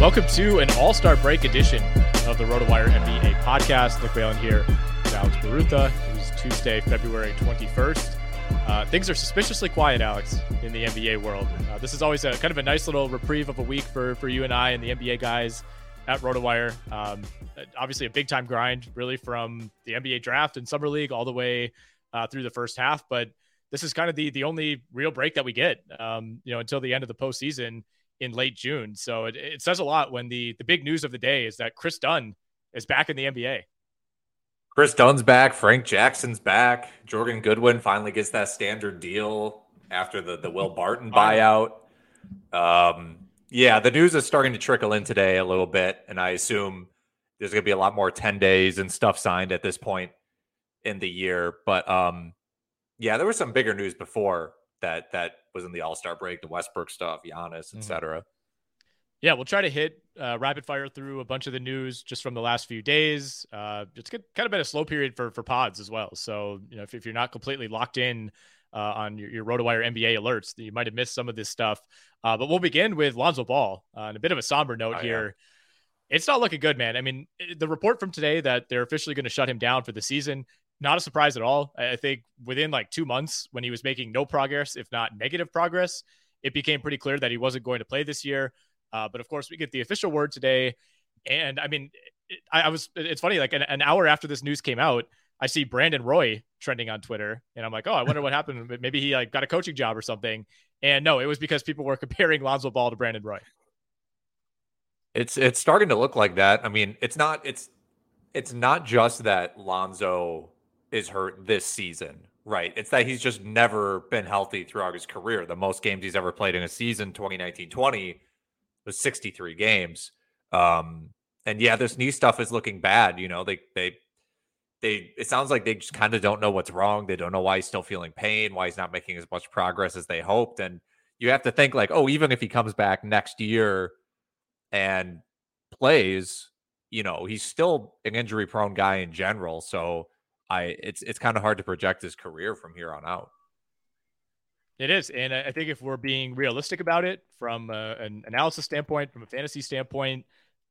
Welcome to an All Star Break edition of the RotoWire NBA podcast. Nick Whalen here with Alex Barutha. It is Tuesday, February 21st. Uh, things are suspiciously quiet, Alex, in the NBA world. Uh, this is always a kind of a nice little reprieve of a week for, for you and I and the NBA guys at RotoWire. Um, obviously, a big time grind, really, from the NBA draft and Summer League all the way uh, through the first half. But this is kind of the the only real break that we get, um, you know, until the end of the postseason in late June. So it, it says a lot when the the big news of the day is that Kris Dunn is back in the NBA. Kris Dunn's back. Frank Jackson's back. Jordan Goodwin finally gets that standard deal after the, the Will Barton buyout. Um, yeah, the news is starting to trickle in today a little bit, and I assume there's going to be a lot more 10 days and stuff signed at this point in the year. But um, yeah, there was some bigger news before that that was in the All Star break, the Westbrook stuff, Giannis, etc. Yeah, we'll try to hit uh, rapid fire through a bunch of the news just from the last few days. Uh, it's good, kind of been a slow period for for pods as well. So you know, if, if you're not completely locked in uh, on your, your RotoWire NBA alerts, you might have missed some of this stuff. Uh, but we'll begin with Lonzo Ball uh, and a bit of a somber note Oh, yeah. here. It's not looking good, man. I mean, the report from today that they're officially going to shut him down for the season, not a surprise at all. I think within like two months, when he was making no progress, if not negative progress, it became pretty clear that he wasn't going to play this year. Uh, but of course, we get the official word today. And I mean, it, I, I was, it's funny, like an, an hour after this news came out, I see Brandon Roy trending on Twitter, and I'm like, oh, I wonder what happened. Maybe he like got a coaching job or something. And no, it was because people were comparing Lonzo Ball to Brandon Roy. It's it's starting to look like that. I mean, it's not it's it's not just that Lonzo is hurt this season, right? It's that he's just never been healthy throughout his career. The most games he's ever played in a season, 2019-20, was 63 games. Um, and yeah, this knee stuff is looking bad. You know, they they they it sounds like they just kind of don't know what's wrong. They don't know why he's still feeling pain, why he's not making as much progress as they hoped. And you have to think like, oh, even if he comes back next year and plays, you know, he's still an injury prone guy in general. So I it's it's kind of hard to project his career from here on out. It is, and I think if we're being realistic about it from uh, an analysis standpoint, from a fantasy standpoint,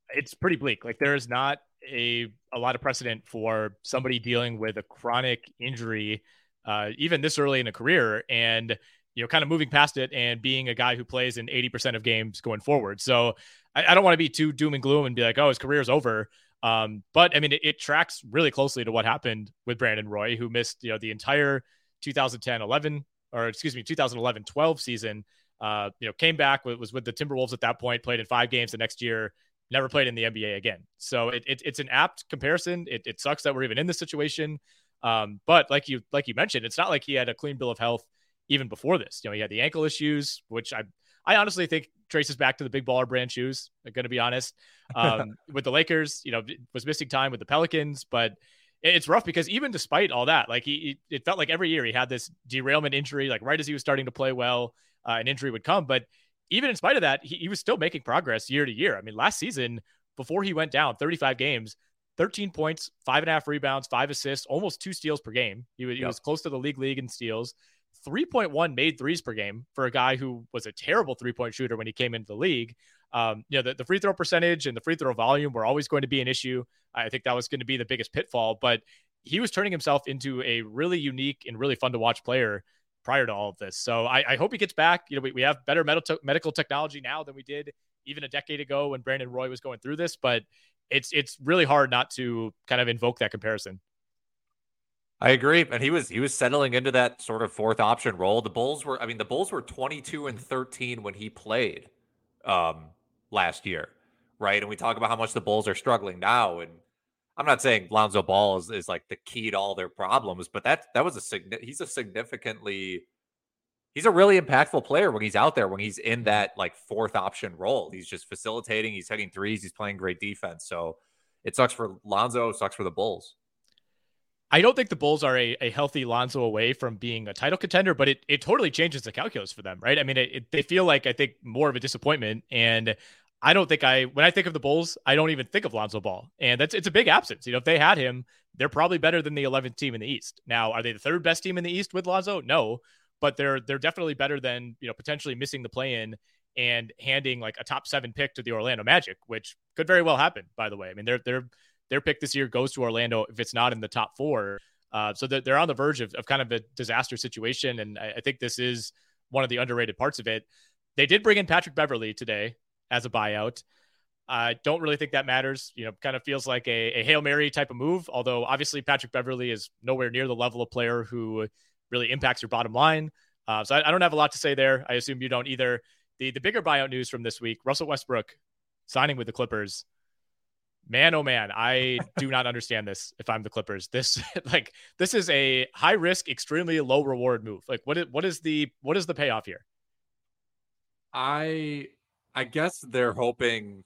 it's pretty bleak. Like there is not a a lot of precedent for somebody dealing with a chronic injury, uh, even this early in a career, and you know, kind of moving past it and being a guy who plays in eighty percent of games going forward. So I, I don't want to be too doom and gloom and be like, oh, his career's over. Um, but I mean, it, it tracks really closely to what happened with Brandon Roy, who missed you know the entire 2010 11 or excuse me 2011 12 season. Uh, you know, came back was with the Timberwolves at that point, played in five games the next year, never played in the NBA again. So it, it it's an apt comparison. It, it sucks that we're even in this situation. Um, but like you like you mentioned, it's not like he had a clean bill of health even before this. You know, he had the ankle issues, which I I honestly think traces back to the big baller brand shoes. I'm going to be honest. Um, with the Lakers, you know, was missing time with the Pelicans, but it's rough because even despite all that, like he, it felt like every year he had this derailment injury, like right as he was starting to play well, uh, an injury would come. But even in spite of that, he, he was still making progress year to year. I mean, last season, before he went down 35 games, 13 points, five and a half rebounds, five assists, almost two steals per game. He, was, yep. he was close to the league league in steals. 3.1 made threes per game for a guy who was a terrible three point shooter when he came into the league. Um, you know, the, the free throw percentage and the free throw volume were always going to be an issue. I think that was going to be the biggest pitfall, but he was turning himself into a really unique and really fun to watch player prior to all of this. So I, I hope he gets back. You know, we, we have better medical, medical technology now than we did even a decade ago when Brandon Roy was going through this, but it's, it's really hard not to kind of invoke that comparison. I agree. And he was he was settling into that sort of fourth option role. The Bulls were I mean the Bulls were 22 and 13 when he played um last year, right? And we talk about how much the Bulls are struggling now and I'm not saying Lonzo Ball is, is like the key to all their problems, but that that was a significant he's a significantly he's a really impactful player when he's out there when he's in that like fourth option role. He's just facilitating, he's hitting threes, he's playing great defense. So it sucks for Lonzo, sucks for the Bulls. I don't think the Bulls are a, a healthy Lonzo away from being a title contender, but it, it totally changes the calculus for them, right? I mean, it, it, they feel like I think more of a disappointment, and I don't think I when I think of the Bulls, I don't even think of Lonzo Ball, and that's it's a big absence. You know, if they had him, they're probably better than the 11th team in the East. Now, are they the third best team in the East with Lonzo? No, but they're they're definitely better than you know potentially missing the play in and handing like a top seven pick to the Orlando Magic, which could very well happen. By the way, I mean they're they're their pick this year goes to Orlando if it's not in the top four. Uh, so they're on the verge of, of kind of a disaster situation. And I, I, think this is one of the underrated parts of it. They did bring in Patrick Beverley today as a buyout. I don't really think that matters. You know, kind of feels like a, a Hail Mary type of move, although obviously Patrick Beverley is nowhere near the level of player who really impacts your bottom line. Uh, so I, I don't have a lot to say there. I assume you don't either. The, the bigger buyout news from this week Russell Westbrook signing with the Clippers man oh man i do not understand this if i'm the clippers. This like this is a high risk extremely low reward move. Like what is what is the what is the payoff here? I i guess they're hoping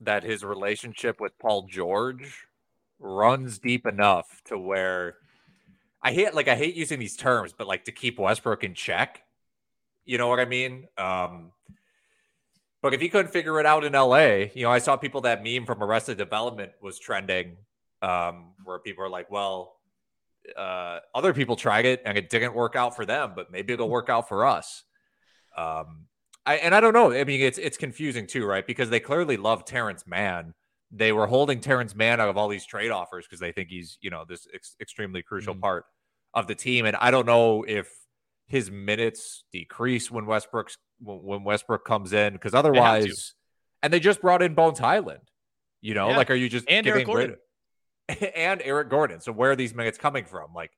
that his relationship with paul george runs deep enough to where i hate like i hate using these terms but like to keep westbrook in check. You know what i mean? Um but if he couldn't figure it out in LA, you know, I saw people that meme from Arrested Development was trending, um, where people are like, well, uh, other people tried it and it didn't work out for them, but maybe it'll work out for us. Um, I, and I don't know. I mean, it's it's confusing too, right? Because they clearly love Terance Mann. They were holding Terance Mann out of all these trade offers because they think he's, you know, this ex- extremely crucial mm-hmm. part of the team. And I don't know if his minutes decrease when Westbrook's when Westbrook comes in because otherwise, and they just brought in Bones Hyland. You know, yeah. like are you just and Eric Gordon and Eric Gordon? So where are these minutes coming from? Like,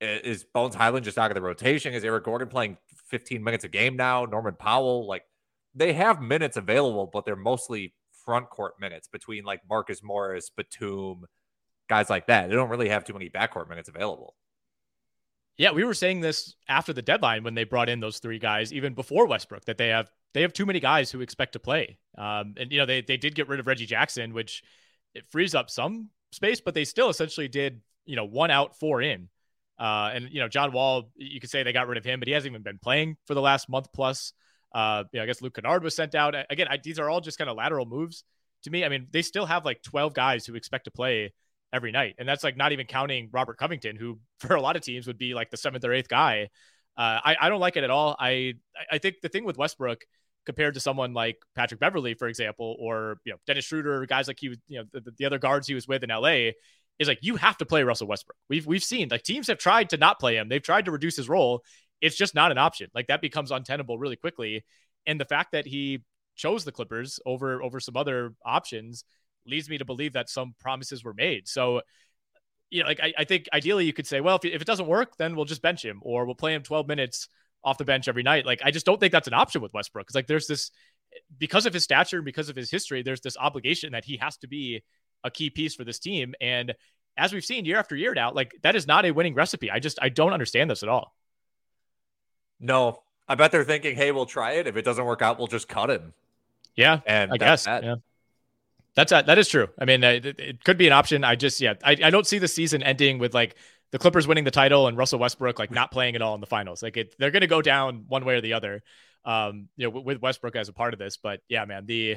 is Bones Hyland just out of the rotation? Is Eric Gordon playing 15 minutes a game now? Norman Powell, like they have minutes available, but they're mostly front court minutes between like Marcus Morris, Batum, guys like that. They don't really have too many backcourt minutes available. Yeah, we were saying this after the deadline when they brought in those three guys, even before Westbrook, that they have they have too many guys who expect to play. Um, and you know they they did get rid of Reggie Jackson, which it frees up some space, but they still essentially did you know one out, four in. Uh, and you know John Wall, you could say they got rid of him, but he hasn't even been playing for the last month plus. Uh, you know, I guess Luke Kennard was sent out. Again, I, these are all just kind of lateral moves to me. I mean, they still have like 12 guys who expect to play every night. And that's like not even counting Robert Covington, who for a lot of teams would be like the seventh or eighth guy. Uh, I, I don't like it at all. I I think the thing with Westbrook compared to someone like Patrick Beverley, for example, or you know Dennis Schroeder, guys like he was, you know, the, the other guards he was with in LA, is like you have to play Russell Westbrook. We've we've seen like teams have tried to not play him. They've tried to reduce his role. It's just not an option. Like that becomes untenable really quickly. And the fact that he chose the Clippers over over some other options leads me to believe that some promises were made. So, you know, like I, I think ideally you could say, well, if, if it doesn't work, then we'll just bench him or we'll play him 12 minutes off the bench every night. Like I just don't think that's an option with Westbrook. Cause like there's this because of his stature and because of his history, there's this obligation that he has to be a key piece for this team. And as we've seen year after year now, like that is not a winning recipe. I just I don't understand this at all. No, I bet they're thinking, "Hey, we'll try it. If it doesn't work out, we'll just cut him." Yeah, and I guess that. yeah. That's that is true. I mean, it, it, could be an option. I just yeah, I, I don't see the season ending with like the Clippers winning the title and Russell Westbrook like not playing at all in the finals. Like it, they're going to go down one way or the other. Um, you know, with Westbrook as a part of this. But yeah, man, the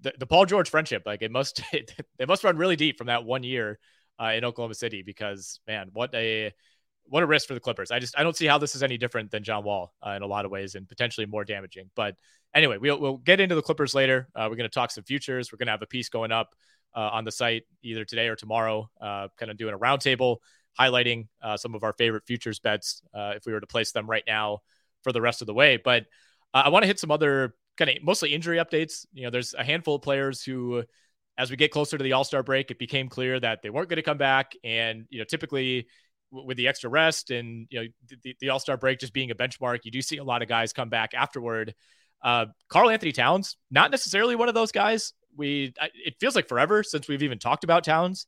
the, the Paul George friendship, like it must it, it must run really deep from that one year uh, in Oklahoma City because man, what a what a risk for the Clippers. I just I don't see how this is any different than John Wall uh, in a lot of ways and potentially more damaging. But anyway, we'll we'll get into the Clippers later. Uh, we're going to talk some futures. We're going to have a piece going up uh, on the site either today or tomorrow, uh, kind of doing a roundtable highlighting uh, some of our favorite futures bets uh, if we were to place them right now for the rest of the way. But I want to hit some other kind of mostly injury updates. You know, there's a handful of players who, as we get closer to the All Star break, it became clear that they weren't going to come back. And you know, typically with the extra rest and you know the, the All Star break just being a benchmark, you do see a lot of guys come back afterward. Uh, Karl-Anthony Towns, not necessarily one of those guys. We it feels like forever since we've even talked about Towns,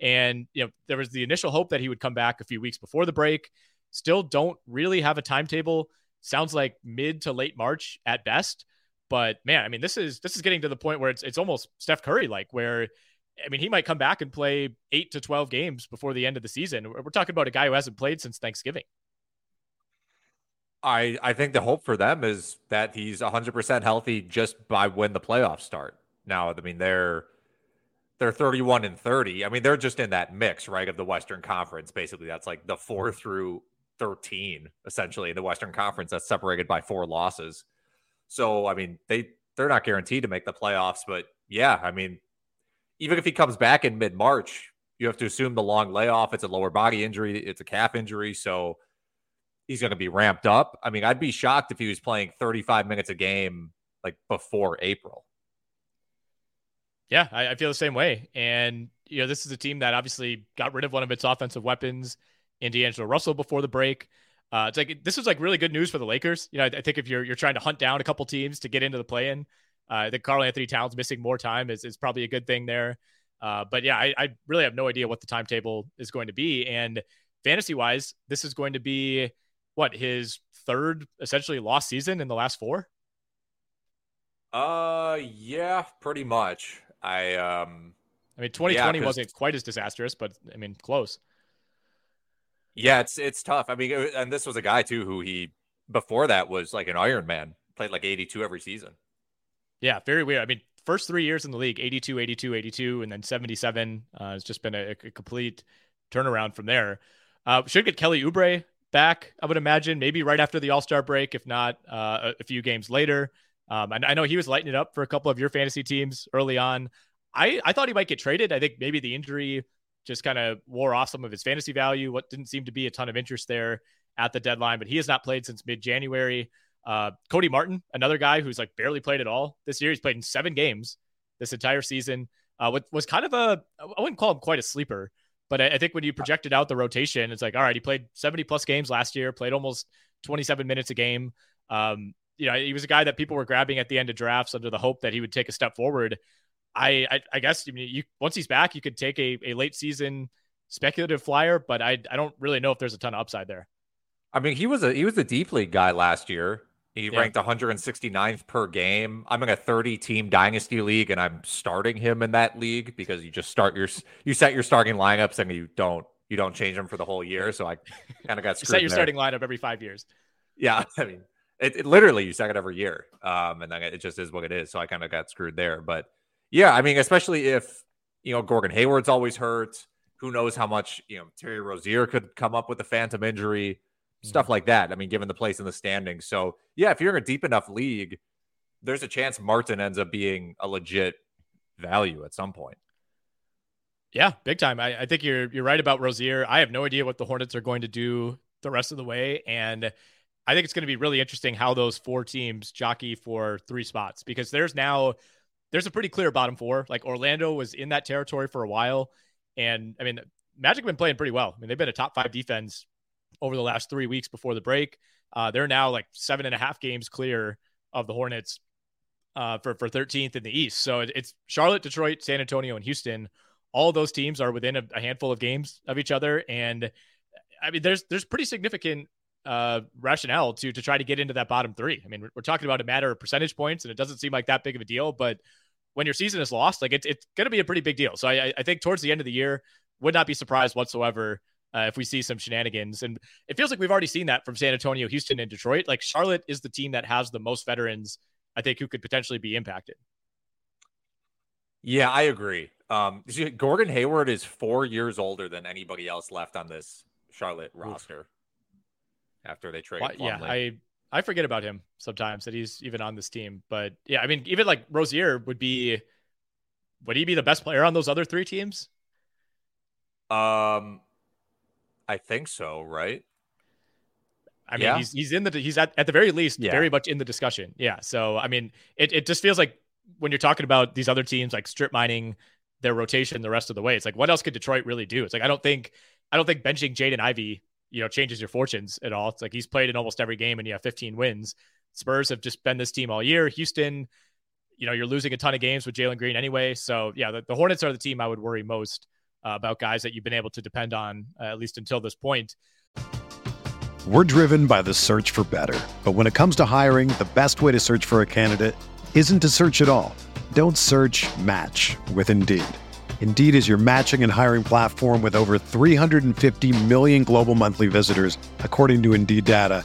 and you know there was the initial hope that he would come back a few weeks before the break. Still don't really have a timetable. Sounds like mid to late March at best. But man, I mean, this is this is getting to the point where it's it's almost Steph Curry like, where I mean, he might come back and play eight to twelve games before the end of the season. We're talking about a guy who hasn't played since Thanksgiving. I I think the hope for them is that he's 100% healthy just by when the playoffs start. Now, I mean, they're they're 31 and 30. I mean, they're just in that mix, right, of the Western Conference. Basically, that's like the 4 through 13 essentially in the Western Conference that's separated by four losses. So, I mean, they they're not guaranteed to make the playoffs, but yeah, I mean, even if he comes back in mid March, you have to assume the long layoff. It's a lower body injury, it's a calf injury, so he's going to be ramped up. I mean, I'd be shocked if he was playing 35 minutes a game like before April. Yeah, I, I, feel the same way. And you know, this is a team that obviously got rid of one of its offensive weapons in D'Angelo Russell before the break. Uh, it's like this was like really good news for the Lakers. You know, I, I, think if you're you're trying to hunt down a couple teams to get into the uh, that Karl-Anthony Towns missing more time is, is probably a good thing there. Uh, but yeah, I, I, really have no idea what the timetable is going to be. And fantasy wise, this is going to be what his third essentially lost season in the last four. Uh, yeah, pretty much. I um, I mean, 2020 yeah, wasn't quite as disastrous, but I mean, close. Yeah, it's it's tough. I mean, and this was a guy too who he before that was like an Iron Man, played like 82 every season. Yeah, very weird. I mean, first three years in the league 82, 82, 82, and then 77. Uh, it's just been a, a complete turnaround from there. Uh, should get Kelly Oubre back, I would imagine, maybe right after the All Star break, if not uh, a, few games later. Um, I know he was lighting it up for a couple of your fantasy teams early on. I, I thought he might get traded. I think maybe the injury just kind of wore off some of his fantasy value. What didn't seem to be a ton of interest there at the deadline, but he has not played since mid January. Uh, Cody Martin, another guy who's like barely played at all this year. He's played in seven games this entire season. Uh, what was kind of a, I wouldn't call him quite a sleeper, but I, I think when you projected out the rotation, it's like, all right, he played 70 plus games last year, played almost 27 minutes a game. Um, you know, he was a guy that people were grabbing at the end of drafts under the hope that he would take a step forward. I, I, I guess I mean, you once he's back, you could take a, a late season speculative flyer, but I, I don't really know if there's a ton of upside there. I mean, he was a he was a deep league guy last year. He yeah. ranked 169th per game. I'm in a 30 team dynasty league, and I'm starting him in that league because you just start your you set your starting lineups and you don't you don't change them for the whole year. So I kind of got screwed. you set your there. starting lineup every five years. Yeah, I mean, it, it, literally you set it every year, um, and then it just is what it is. So I kind of got screwed there. But yeah, I mean, especially if you know Gordon Hayward's always hurt. Who knows how much you know Terry Rozier could come up with a phantom injury stuff like that. I mean, given the place in the standings. So, yeah, if you're in a deep enough league, there's a chance Martin ends up being a legit value at some point. Yeah, big time. I, I think you're you're right about Rozier. I have no idea what the Hornets are going to do the rest of the way, and I think it's going to be really interesting how those four teams jockey for three spots because there's now there's a pretty clear bottom four. Like Orlando was in that territory for a while, and I mean Magic have been playing pretty well. I mean they've been a top five defense over the last three weeks before the break. Uh, they're now like seven and a half games clear of the Hornets uh, for for 13th in the East. So it's Charlotte, Detroit, San Antonio, and Houston. All those teams are within a, a handful of games of each other, and I mean, there's there's pretty significant uh, rationale to to try to get into that bottom three. I mean, we're, we're, talking about a matter of percentage points, and it doesn't seem like that big of a deal. But when your season is lost, like it's it's going to be a pretty big deal. So I, I think towards the end of the year, would not be surprised whatsoever uh, if we see some shenanigans. And it feels like we've already seen that from San Antonio, Houston, and Detroit. Like Charlotte is the team that has the most veterans, I think, who could potentially be impacted. Yeah, I agree. Um, Gordon Hayward is four years older than anybody else left on this Charlotte roster. Oof. After they trade, yeah, I I forget about him sometimes that he's even on this team. But yeah, I mean, even like Rozier would be, would he be the best player on those other three teams? Um, I think so, right? I mean, yeah. he's he's in the he's at, at the very least yeah. very much in the discussion. Yeah. So I mean, it, it just feels like when you're talking about these other teams like strip mining their rotation the rest of the way, it's like what else could Detroit really do? It's like I don't think I don't think benching Jaden Ivey you know, changes your fortunes at all. It's like he's played in almost every game and you have 15 wins. Spurs have just been this team all year. Houston, you know, you're losing a ton of games with Jalen Green anyway. So yeah, the, the, Hornets are the team I would worry most uh, about guys that you've been able to depend on uh, at least until this point. We're driven by the search for better, but when it comes to hiring, the best way to search for a candidate isn't to search at all. Don't search. Match with Indeed. Indeed is your matching and hiring platform with over 350 million global monthly visitors, according to Indeed data,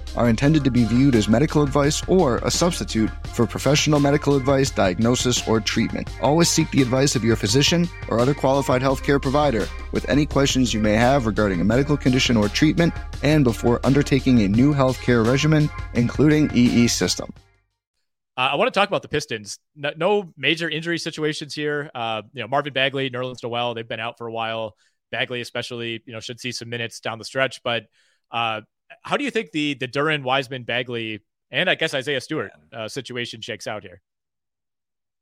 are intended to be viewed as medical advice or a substitute for professional medical advice, diagnosis, or treatment. Always seek the advice of your physician or other qualified healthcare provider with any questions you may have regarding a medical condition or treatment and before undertaking a new healthcare regimen, including EE system. Uh, I want to talk about the Pistons. No, no major injury situations here. Uh, you know, Marvin Bagley, Nerlens Noel, they've been out for a while. Bagley, especially, you know, should see some minutes down the stretch. But uh, how do you think the the Duren, Wiseman, Bagley, and I guess Isaiah Stewart uh, situation shakes out here?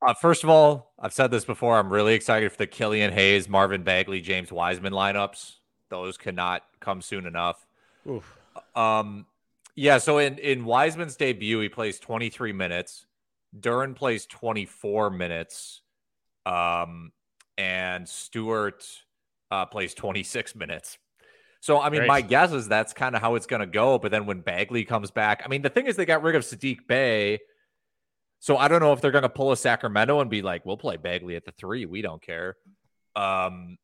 Uh, first of all, I've said this before. I'm really excited for the Killian Hayes, Marvin Bagley, James Wiseman lineups. Those cannot come soon enough. Oof. Um, yeah. So in in Wiseman's debut, he plays 23 minutes. Duren plays 24 minutes, um, and Stewart uh, plays 26 minutes. So, I mean, Great. my guess is that's kind of how it's going to go. But then when Bagley comes back, I mean, the thing is, they got rid of Saddiq Bey, So I don't know if they're going to pull a Sacramento and be like, we'll play Bagley at the three. We don't care. Um,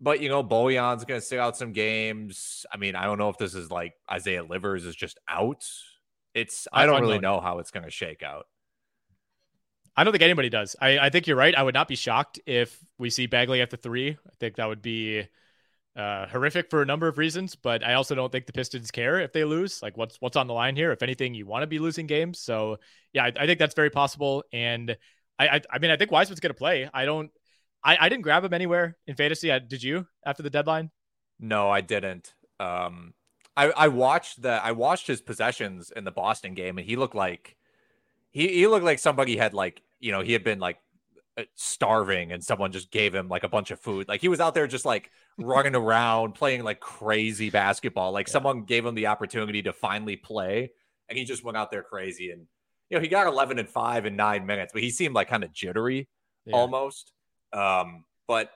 but, you know, Bojan's going to sit out some games. I mean, I don't know if this is like Isaiah Livers is just out. It's, I don't really know how it's going to shake out. I don't think anybody does. I, I think you're right. I would not be shocked if we see Bagley at the three. I think that would be uh, horrific for a number of reasons, but I also don't think the Pistons care if they lose. Like, what's what's on the line here? If anything, you want to be losing games. So, yeah, I, I think that's very possible. And I, I, I mean, I think Wiseman's going to play. I don't. I, I didn't grab him anywhere in fantasy. I, did you after the deadline? No, I didn't. Um, I I watched the I watched his possessions in the Boston game, and he looked like he he looked like somebody had like you know he had been like starving and someone just gave him like a bunch of food. Like he was out there just like running around playing like crazy basketball. Like yeah. someone gave him the opportunity to finally play and he just went out there crazy and you know he got 11 and 5 in 9 minutes, but he seemed like kind of jittery yeah. almost. Um but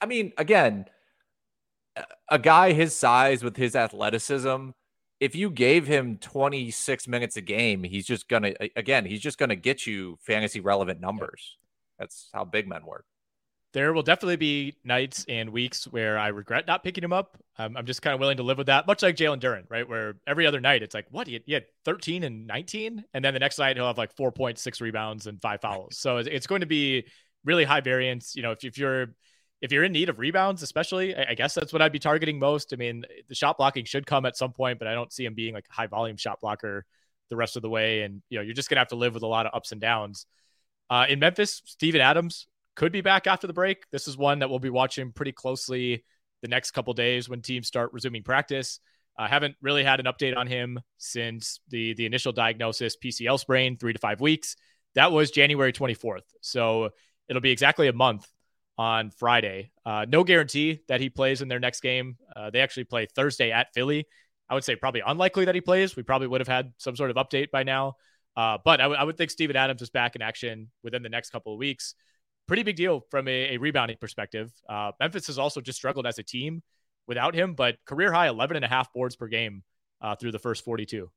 I mean again a guy his size with his athleticism if you gave him 26 minutes a game, he's just going to, again, he's just going to get you fantasy relevant numbers. That's how big men work. There will definitely be nights and weeks where I regret not picking him up. Um, I'm just kind of willing to live with that, much like Jalen Duren, right? Where every other night it's like, what? He had, 13 and 19. And then the next night he'll have like 4.6 rebounds and five fouls. So it's going to be really high variance. You know, if, if you're, if you're in need of rebounds, especially, I, guess that's what I'd be targeting most. I mean, the shot blocking should come at some point, but I don't see him being like a high volume shot blocker the rest of the way. And, you know, you're just going to have to live with a lot of ups and downs. Uh, in Memphis, Steven Adams could be back after the break. This is one that we'll be watching pretty closely the next couple days when teams start resuming practice. I haven't really had an update on him since the the initial diagnosis, PCL sprain, three to five weeks. That was January 24th. So it'll be exactly a month on Friday. Uh, no guarantee that he plays in their next game. Uh, they actually play Thursday at Philly. I would say probably unlikely that he plays. We probably would have had some sort of update by now. Uh, but I, w- I would think Steven Adams is back in action within the next couple of weeks. Pretty big deal from a, a rebounding perspective. Uh, Memphis has also just struggled as a team without him, but career high 11 and a half boards per game uh, through the first 42.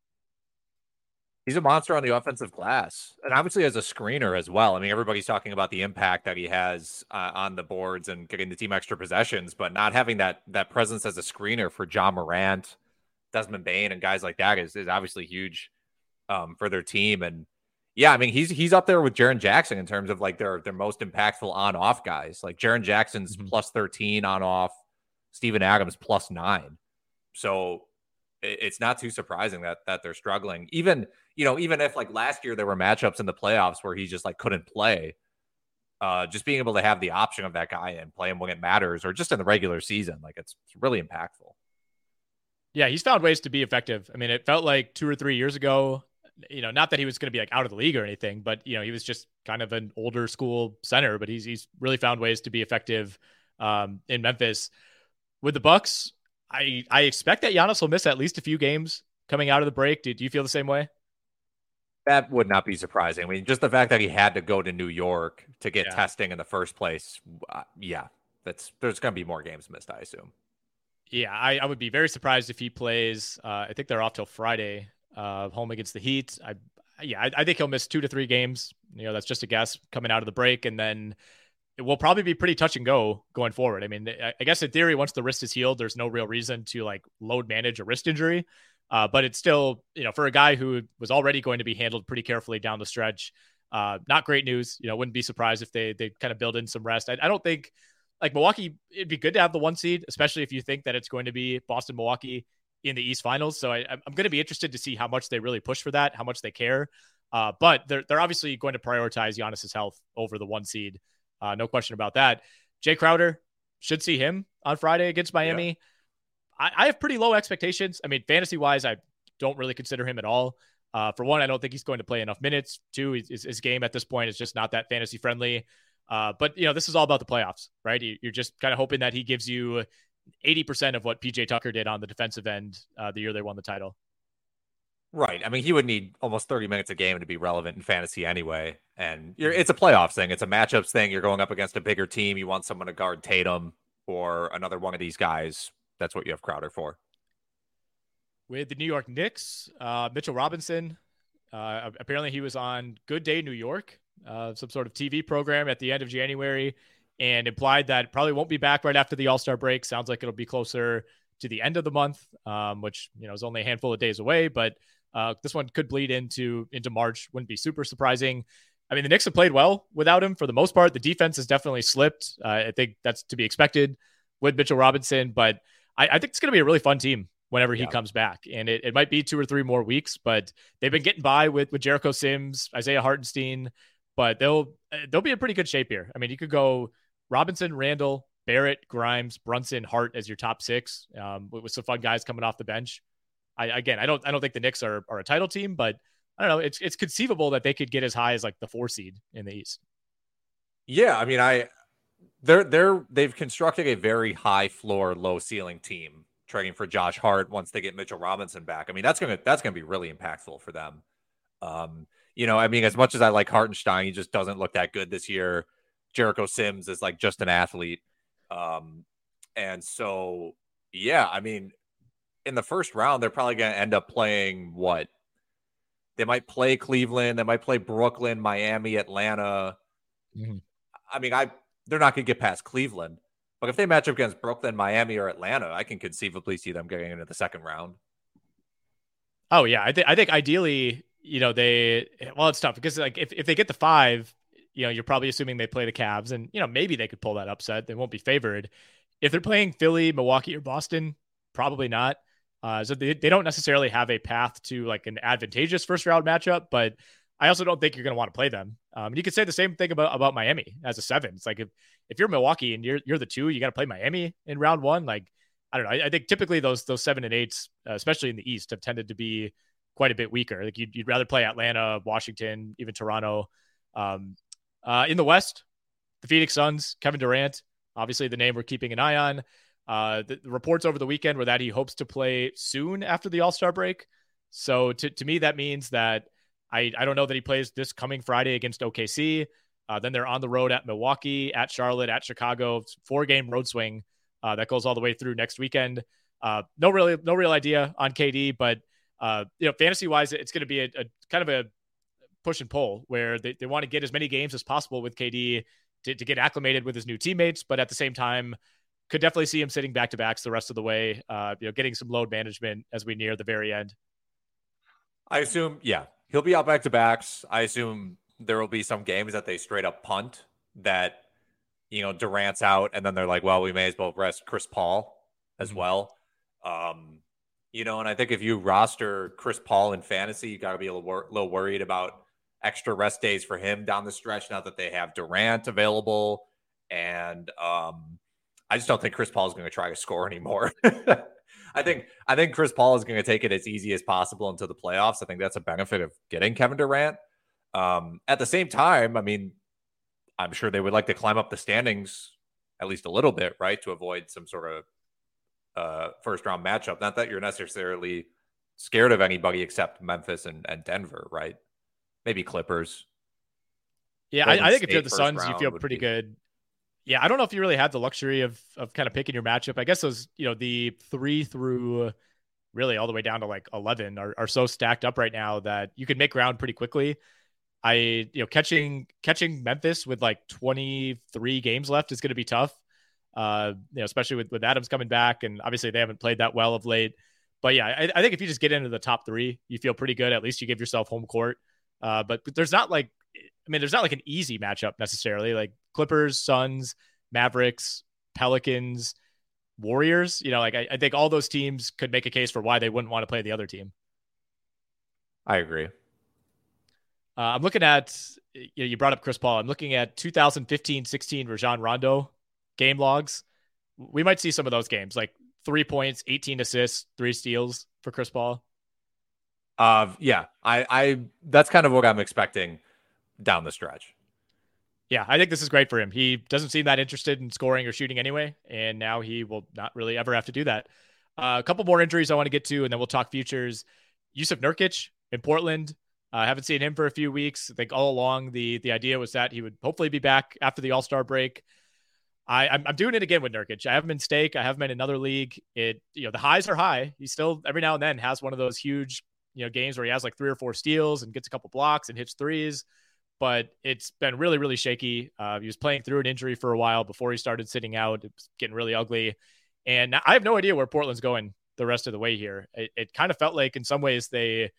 He's a monster on the offensive glass, and obviously as a screener as well. I mean, everybody's talking about the impact that he has uh, on the boards and getting the team extra possessions, but not having that that presence as a screener for Ja Morant, Desmond Bane, and guys like that is is obviously huge um, for their team. And yeah, I mean, he's he's up there with Jaren Jackson in terms of like their their most impactful on off guys. Like Jaren Jackson's mm-hmm. plus thirteen on off, Steven Adams plus nine. So it's not too surprising that that they're struggling. Even you know, even if like last year there were matchups in the playoffs where he just like couldn't play, uh, just being able to have the option of that guy and play him when it matters, or just in the regular season, like it's, it's really impactful. Yeah, he's found ways to be effective. I mean, it felt like two or three years ago, you know, not that he was going to be like out of the league or anything, but you know, he was just kind of an older school center, but he's he's really found ways to be effective um, in Memphis. With the Bucks, I I expect that Giannis will miss at least a few games coming out of the break. Do, do you feel the same way? That would not be surprising. I mean, just the fact that he had to go to New York to get yeah. testing in the first place. Uh, yeah, that's there's going to be more games missed, I assume. Yeah, I, I would be very surprised if he plays. Uh, I think they're off till Friday, uh, home against the Heat. I yeah, I, I think he'll miss two to three games. You know, that's just a guess coming out of the break, and then it will probably be pretty touch and go going forward. I mean, I guess in theory, once the wrist is healed, there's no real reason to like load manage a wrist injury. Uh, but it's still, you know, for a guy who was already going to be handled pretty carefully down the stretch, uh, not great news. You know, wouldn't be surprised if they they kind of build in some rest. I, I don't think like Milwaukee, it'd be good to have the one seed, especially if you think that it's going to be Boston Milwaukee in the East Finals. So I, am going to be interested to see how much they really push for that, how much they care. Uh, but they're they're obviously going to prioritize Giannis's health over the one seed. Uh, no question about that. Jae Crowder should see him on Friday against Miami. Yeah. I, I, have pretty low expectations. I mean, fantasy wise, I don't really consider him at all. Uh, for one, I don't think he's going to play enough minutes. Two, his, his game at this point is just not that fantasy friendly. Uh, but you know, this is all about the playoffs, right? You're just kind of hoping that he gives you 80% of what PJ Tucker did on the defensive end uh, the year they won the title. Right. I mean, he would need almost 30 minutes a game to be relevant in fantasy anyway. And it's a playoffs thing. It's a matchups thing. You're going up against a bigger team. You want someone to guard Tatum or another one of these guys. That's what you have Crowder for. With the New York Knicks, uh, Mitchell Robinson. Uh, apparently, he was on Good Day New York, uh, some sort of TV program at the end of January, and implied that probably won't be back right after the All Star break. Sounds like it'll be closer to the end of the month, um, which you know is only a handful of days away. But uh, this one could bleed into into March. Wouldn't be super surprising. I mean, the Knicks have played well without him for the most part. The defense has definitely slipped. Uh, I think that's to be expected with Mitchell Robinson, but I, I think it's going to be a really fun team whenever he yeah. comes back. And it, it might be two or three more weeks, but they've been getting by with, with Jericho Sims, Isaiah Hartenstein, but they'll, they'll be in pretty good shape here. I mean, you could go Robinson, Randall, Barrett, Grimes, Brunson, Hart as your top six, um, with, with, some fun guys coming off the bench. I again, I don't, I don't think the Knicks are, are a title team, but I don't know. It's it's conceivable that they could get as high as like the four seed in the East. Yeah, I mean, I they're they're they've constructed a very high floor, low ceiling team, trading for Josh Hart once they get Mitchell Robinson back. I mean, that's gonna that's gonna be really impactful for them. Um, you know, I mean, as much as I like Hartenstein, he just doesn't look that good this year. Jericho Sims is like just an athlete. Um, and so, yeah, I mean, in the first round, they're probably going to end up playing what? They might play Cleveland, they might play Brooklyn, Miami, Atlanta. Mm-hmm. I mean, I they're not going to get past Cleveland, but if they match up against Brooklyn, Miami, or Atlanta, I can conceivably see them getting into the second round. Oh yeah, I think I think ideally, you know, they well, it's tough because like if if they get the five, you know, you're probably assuming they play the Cavs, and you know maybe they could pull that upset. They won't be favored. If they're playing Philly, Milwaukee, or Boston, probably not. Uh, so they, they don't necessarily have a path to like an advantageous first round matchup, but I also don't think you're going to want to play them. Um, you could say the same thing about, about Miami as a seven. It's like if, if you're Milwaukee and you're you're the two, you got to play Miami in round one. Like I don't know. I, I, think typically those those seven and eights, uh, especially in the East, have tended to be quite a bit weaker. Like you'd, you'd rather play Atlanta, Washington, even Toronto. Um, uh, in the West, the Phoenix Suns, Kevin Durant, obviously the name we're keeping an eye on. Uh, the, reports over the weekend were that he hopes to play soon after the All Star break. So to, to me, that means that I, I don't know that he plays this coming Friday against OKC. Uh, then they're on the road at Milwaukee, at Charlotte, at Chicago. Four game road swing uh, that goes all the way through next weekend. Uh, no really, no real idea on KD, but uh, you know, fantasy wise, it's going to be a, a, kind of a push and pull where they, they want to get as many games as possible with KD to, to get acclimated with his new teammates, but at the same time, could definitely see him sitting back to backs the rest of the way. Uh, you know, getting some load management as we near the very end. I assume, yeah, he'll be out back to backs. I assume there will be some games that they straight up punt that you know Durant's out, and then they're like, well, we may as well rest Chris Paul as mm-hmm. well. Um, you know, and I think if you roster Chris Paul in fantasy, you got to be a little, wor- little worried about extra rest days for him down the stretch now that they have Durant available. And um, I just don't think Chris Paul is going to try to score anymore. I think I think Chris Paul is going to take it as easy as possible into the playoffs. I think that's a benefit of getting Kevin Durant. Um, at the same time, I mean, I'm sure they would like to climb up the standings at least a little bit, right, to avoid some sort of uh, first round matchup. Not that you're necessarily scared of anybody except Memphis and, and Denver, right? Maybe Clippers. Yeah, I, I, think if you're the Suns, you feel pretty be... good. Yeah, I don't know if you really had the luxury of of kind of picking your matchup. I guess those, you know, the three through really all the way down to like 11 are, are so stacked up right now that you can make ground pretty quickly. I, you know, catching catching Memphis with like 23 games left is going to be tough. Uh, you know, especially with with Adams coming back, and obviously they haven't played that well of late. But yeah, I, I think if you just get into the top three, you feel pretty good. At least you give yourself home court. Uh, but, but there's not like, I mean, there's not like an easy matchup necessarily. Like Clippers, Suns, Mavericks, Pelicans, Warriors. You know, like I, I think all those teams could make a case for why they wouldn't want to play the other team. I agree. Uh, I'm looking at you, know, you brought up Chris Paul. I'm looking at 2015-16 Rajon Rondo game logs. We might see some of those games, like three points, 18 assists, three steals for Chris Paul. Uh, yeah, I, I, that's kind of what I'm expecting down the stretch. Yeah, I think this is great for him. He doesn't seem that interested in scoring or shooting anyway, and now he will not really ever have to do that. Uh, a couple more injuries I want to get to, and then we'll talk futures. Jusuf Nurkic in Portland. I uh, haven't seen him for a few weeks. I think all along the the idea was that he would hopefully be back after the All Star break. I, I'm, I'm doing it again with Nurkic. I have him in stake. I have him in another league. It you know the highs are high. He still every now and then has one of those huge you know games where he has like three or four steals and gets a couple blocks and hits threes. But it's been really really shaky. Uh, he was playing through an injury for a while before he started sitting out. It's getting really ugly, and I have no idea where Portland's going the rest of the way here. It, it kind of felt like in some ways they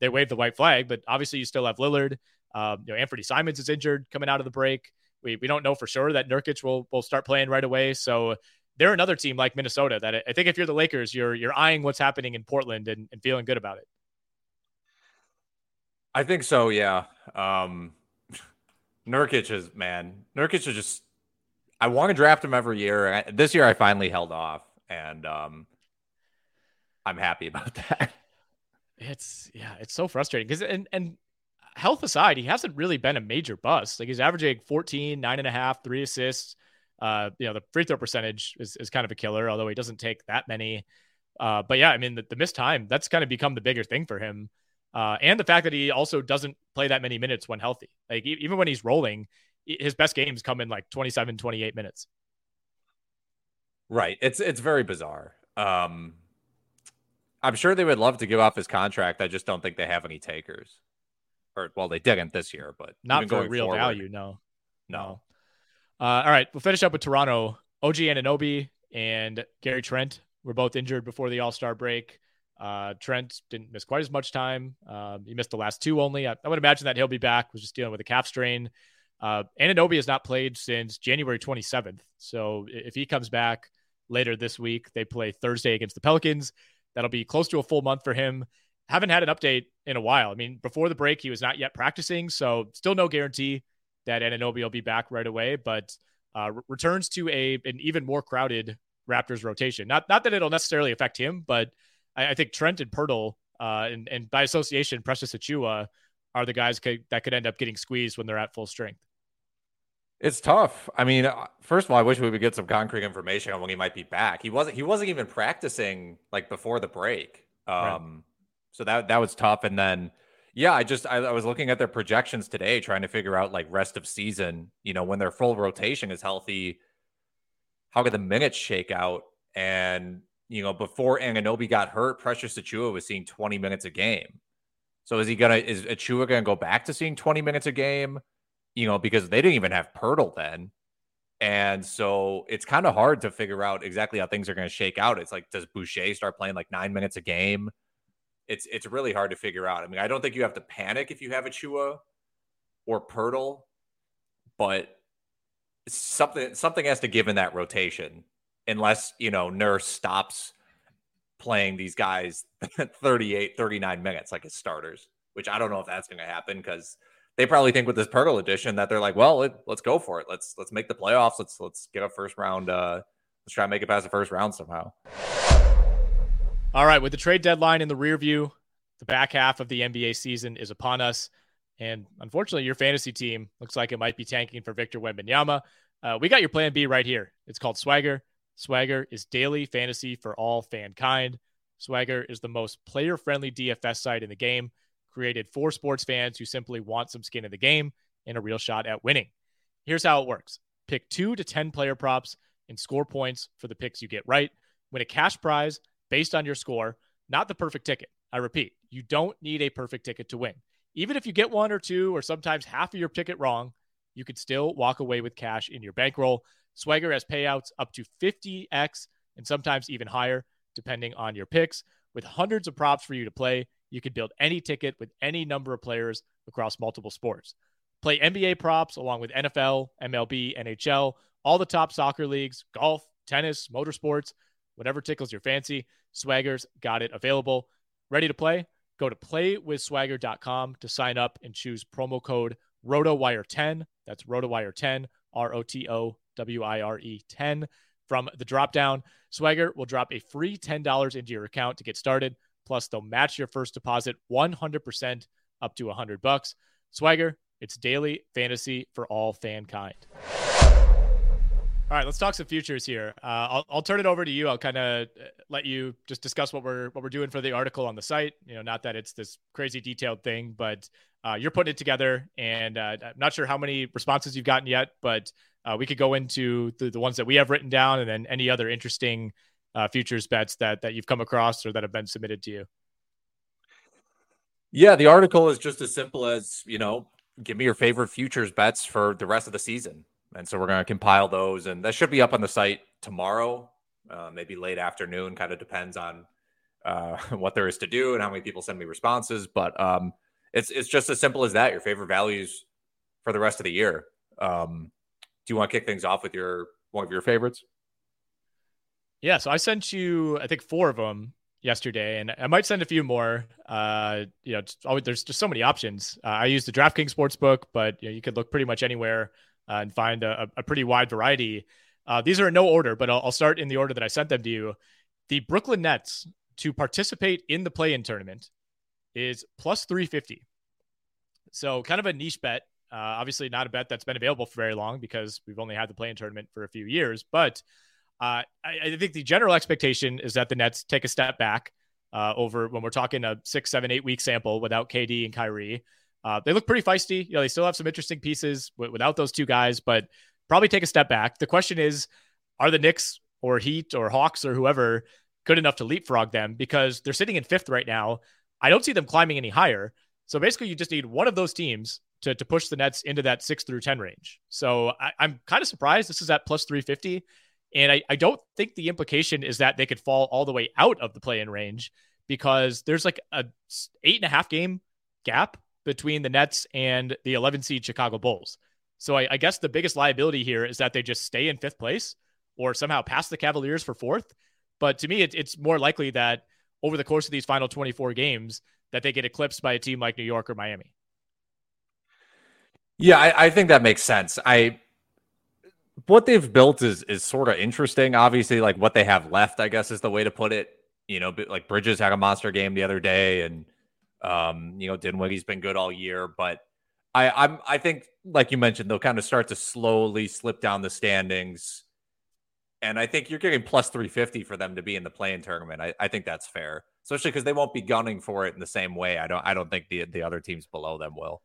they waved the white flag, but obviously you still have Lillard. Um, you know, Anfernee Simons is injured coming out of the break. We, we don't know for sure that Nurkic will will start playing right away. So they're another team like Minnesota that I think if you're the Lakers, you're you're eyeing what's happening in Portland and, and feeling good about it. I think so, yeah. Um Nurkic is man. Nurkic is just I want to draft him every year. This year I finally held off and um I'm happy about that. It's yeah, it's so frustrating because and and health aside, he hasn't really been a major bust. Like he's averaging 14, nine and a half, three assists. Uh, you know, the free throw percentage is, is kind of a killer, although he doesn't take that many. Uh, but yeah, I mean, the, the missed time, that's kind of become the bigger thing for him. Uh, and the fact that he also doesn't play that many minutes when healthy. Like even when he's rolling, his best games come in like 27, 28 minutes. Right. It's, it's very bizarre. Um, I'm sure they would love to give off his contract. I just don't think they have any takers. Or well, they didn't this year, but not for real forward, value. No, no. Uh, all right, we'll finish up with Toronto. OG Anunoby and Gary Trent were both injured before the All Star break. Uh, Trent didn't miss quite as much time. Um, he missed the last two only. I, I, would imagine that he'll be back. Was just dealing with a calf strain. Uh, Anunoby has not played since January 27th. So if he comes back later this week, they play Thursday against the Pelicans. That'll be close to a full month for him. Haven't had an update in a while. I mean, before the break, he was not yet practicing, so still no guarantee that Anunoby will be back right away. But uh, returns to a an even more crowded Raptors rotation. Not not that it'll necessarily affect him, but I, I think Trent and Poeltl, uh, and and by association, Precious Achiuwa are the guys could, that could end up getting squeezed when they're at full strength. It's tough. I mean, uh, first of all, I wish we would get some concrete information on when he might be back. He wasn't. He wasn't even practicing like before the break. Um, right. so that that was tough. And then, yeah, I just I, I, was looking at their projections today, trying to figure out like rest of season. You know, when their full rotation is healthy, how could the minutes shake out? And you know, before Anunoby got hurt, Precious Achiuwa was seeing 20 minutes a game. So is he gonna is Achiuwa gonna go back to seeing 20 minutes a game? you know, because they didn't even have Poeltl then. And so it's kind of hard to figure out exactly how things are going to shake out. It's like, does Boucher start playing like nine minutes a game? It's it's really hard to figure out. I mean, I don't think you have to panic if you have Achiuwa or Poeltl, but something something has to give in that rotation, unless you know Nurse stops playing these guys 38, 39 minutes like his starters, which I don't know if that's going to happen because they probably think with this Poeltl edition that they're like, well, let's go for it. Let's let's make the playoffs. Let's let's get a first round. Uh, let's try and make it past the first round somehow. All right, with the trade deadline in the rear view, the back half of the NBA season is upon us, and unfortunately, your fantasy team looks like it might be tanking for Victor Wembanyama. Uh, we got your plan B right here. It's called Swagger. Swagger is daily fantasy for all fankind. Swagger is the most player-friendly DFS site in the game created for sports fans who simply want some skin in the game and a real shot at winning. Here's how it works pick two to 10 player props and score points for the picks you get right. Win a cash prize based on your score, not the perfect ticket. I repeat, you don't need a perfect ticket to win. Even if you get one or two or sometimes half of your ticket wrong, you could still walk away with cash in your bankroll. Swagger has payouts up to 50x and sometimes even higher, depending on your picks. With hundreds of props for you to play, you can build any ticket with any number of players across multiple sports. Play NBA props along with NFL, MLB, NHL, all the top soccer leagues, golf, tennis, motorsports, whatever tickles your fancy. Swagger's got it available. Ready to play? Go to playwithswagger.com to sign up and choose promo code ROTOWIRE10. That's ROTOWIRE10, R O T O W I R E 10. From the dropdown, Swagger will drop a free $10 into your account to get started. Plus, they'll match your first deposit 100% up to 100 bucks. Swagger, it's daily fantasy for all fankind. All right, let's talk some futures here. Uh, I'll, I'll turn it over to you. I'll kind of uh, let you just discuss what we're what we're doing for the article on the site. You know, not that it's this crazy detailed thing, but uh, you're putting it together, and uh, I'm not sure how many responses you've gotten yet, but uh, we could go into the, the ones that we have written down, and then any other interesting uh, futures bets that that you've come across or that have been submitted to you. Yeah, the article is just as simple as you know, give me your favorite futures bets for the rest of the season and so we're going to compile those, and that should be up on the site tomorrow, uh, maybe late afternoon. Kind of depends on uh, what there is to do and how many people send me responses. But um, it's it's just as simple as that. Your favorite values for the rest of the year. Um, do you want to kick things off with your one of your favorites? Yeah, so I sent you, I think, four of them yesterday, and I might send a few more. Uh, you know, always, there's just so many options. Uh, I use the DraftKings Sportsbook, but you, know, you could look pretty much anywhere uh, and find a, a, pretty wide variety. Uh, these are in no order, but I'll, I'll, start in the order that I sent them to you. The Brooklyn Nets to participate in the play in tournament is plus 350. So, kind of a niche bet. Uh, obviously, not a bet that's been available for very long because we've only had the play-in tournament for a few years. But uh, I, I, think the general expectation is that the Nets take a step back uh, over when we're talking a six, seven, eight week sample without KD and Kyrie. Uh, they look pretty feisty. You know, they still have some interesting pieces w- without those two guys, but probably take a step back. The question is, are the Knicks or Heat or Hawks or whoever good enough to leapfrog them? Because they're sitting in fifth right now. I don't see them climbing any higher. So basically, you just need one of those teams to, to push the Nets into that six through 10 range. So I, am kind of surprised this is at plus 350. And I, I don't think the implication is that they could fall all the way out of the play in range because there's like a eight and a half game gap between the Nets and the 11 seed Chicago Bulls. So I, I, guess the biggest liability here is that they just stay in fifth place or somehow pass the Cavaliers for fourth. But to me, it, it's more likely that over the course of these final 24 games that they get eclipsed by a team like New York or Miami. Yeah, I, I think that makes sense. I what they've built is is sort of interesting. Obviously, like what they have left, I guess is the way to put it. You know, like Bridges had a monster game the other day, and um, you know, Dinwiddie's been good all year, but I, I'm I think like you mentioned, they'll kind of start to slowly slip down the standings. And I think you're getting plus 350 for them to be in the play-in tournament. I, I think that's fair, especially because they won't be gunning for it in the same way. I don't I don't think the the other teams below them will.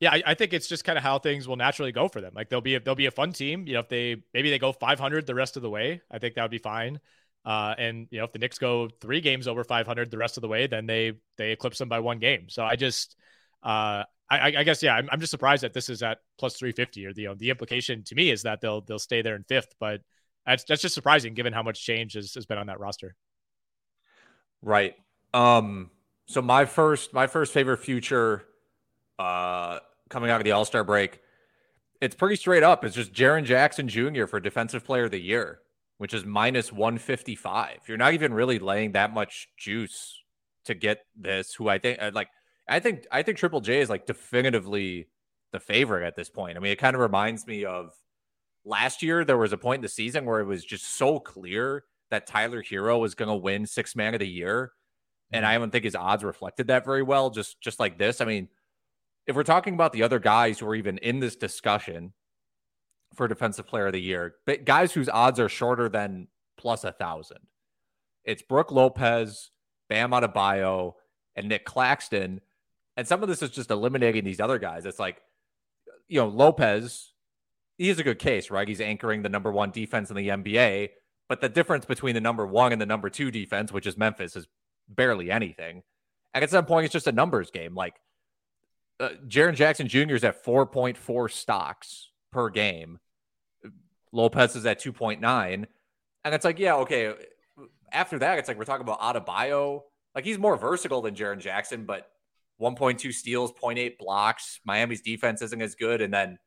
Yeah, I, I think it's just kind of how things will naturally go for them. Like they'll be a, they'll be a fun team. You know, if they maybe they go 500 the rest of the way, I think that would be fine. Uh, and you know, if the Knicks go three games over 500 the rest of the way, then they they eclipse them by one game. So I just, uh, I, I guess yeah, I'm, I'm just surprised that this is at plus 350. Or the you know, the implication to me is that they'll they'll stay there in fifth, but that's that's just surprising given how much change has, has been on that roster. Right. Um. So my first my first favorite future, uh, coming out of the All Star break, it's pretty straight up. It's just Jaren Jackson Jr. for Defensive Player of the Year which is minus 155. You're not even really laying that much juice to get this, who I think uh, like I think I think Triple J is like definitively the favorite at this point. I mean, it kind of reminds me of last year there was a point in the season where it was just so clear that Tyler Herro was going to win six man of the year. And I don't think his odds reflected that very well. Just just like this. I mean, if we're talking about the other guys who are even in this discussion, for defensive player of the year, but guys whose odds are shorter than plus a thousand. It's Brook Lopez, Bam Adebayo, and Nick Claxton. And some of this is just eliminating these other guys. It's like, you know, Lopez, he is a good case, right? He's anchoring the number one defense in the NBA. But the difference between the number one and the number two defense, which is Memphis, is barely anything. And at some point, it's just a numbers game. Like uh, Jaren Jackson Jr. is at 4.4 stocks per game. Lopez is at 2.9. And it's like, yeah, okay. After that, it's like we're talking about Adebayo. Like he's more versatile than Jaren Jackson, but 1.2 steals, 0.8 blocks. Miami's defense isn't as good. And then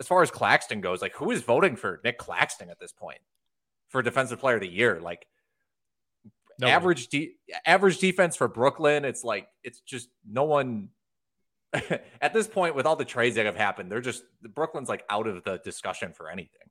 as far as Claxton goes, like who is voting for Nick Claxton at this point for defensive player of the year? Like no average de- average defense for Brooklyn, it's like it's just no one at this point with all the trades that have happened, they're just Brooklyn's like out of the discussion for anything.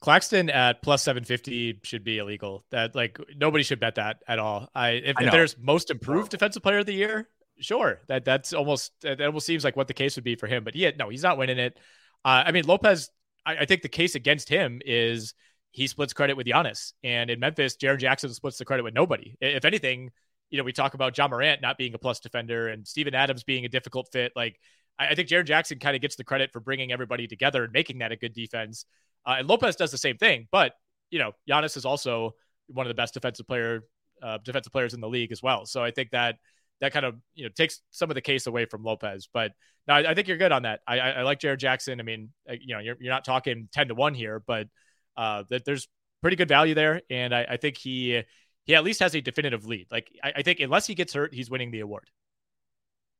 Claxton at plus 750 should be illegal. That like nobody should bet that at all. I if, I if there's most improved defensive player of the year, sure. That that's almost that almost seems like what the case would be for him. But yeah, no, he's not winning it. Uh, I mean, Lopez, I, I think the case against him is he splits credit with Giannis. And in Memphis, Jaren Jackson splits the credit with nobody. If anything, you know, we talk about Ja Morant not being a plus defender and Steven Adams being a difficult fit. Like, I, I think Jaren Jackson kind of gets the credit for bringing everybody together and making that a good defense. Uh, and Lopez does the same thing. But, you know, Giannis is also one of the best defensive player uh, defensive players in the league as well. So I think that that kind of you know takes some of the case away from Lopez. But no, I, I think you're good on that. I, I, I like Jaren Jackson. I mean, you know, you're, you're not talking ten to one here, but uh, that there's pretty good value there, and I, think he he at least has a definitive lead. Like I, I, think unless he gets hurt, he's winning the award.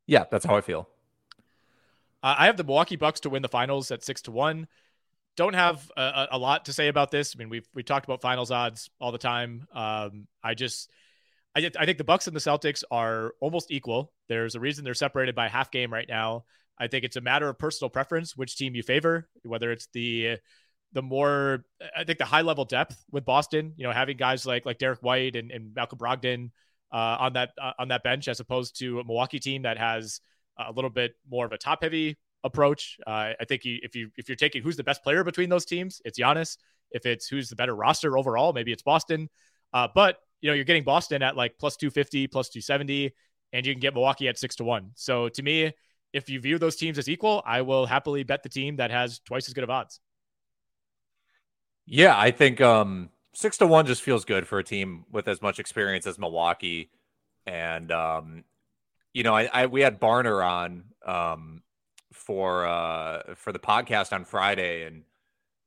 Yeah, that's how I feel. Uh, I have the Milwaukee Bucks to win the finals at six to one. Don't have a, a lot to say about this. I mean, we've we talked about finals odds all the time. Um, I just I, I think the Bucks and the Celtics are almost equal. There's a reason they're separated by half game right now. I think it's a matter of personal preference, which team you favor, whether it's the the more I think the high level depth with Boston, you know, having guys like like Derrick White and, and Malcolm Brogdon uh, on that uh, on that bench as opposed to a Milwaukee team that has a little bit more of a top heavy approach. Uh, I think you, if you if you're taking who's the best player between those teams, it's Giannis. If it's who's the better roster overall, maybe it's Boston. Uh, but you know, you're getting Boston at like plus 250, plus 270, and you can get Milwaukee at six to one. So to me, if you view those teams as equal, I will happily bet the team that has twice as good of odds. Yeah, I think um, six to one just feels good for a team with as much experience as Milwaukee. And um, you know, I, I, we had Barner on um, for uh, for the podcast on Friday, and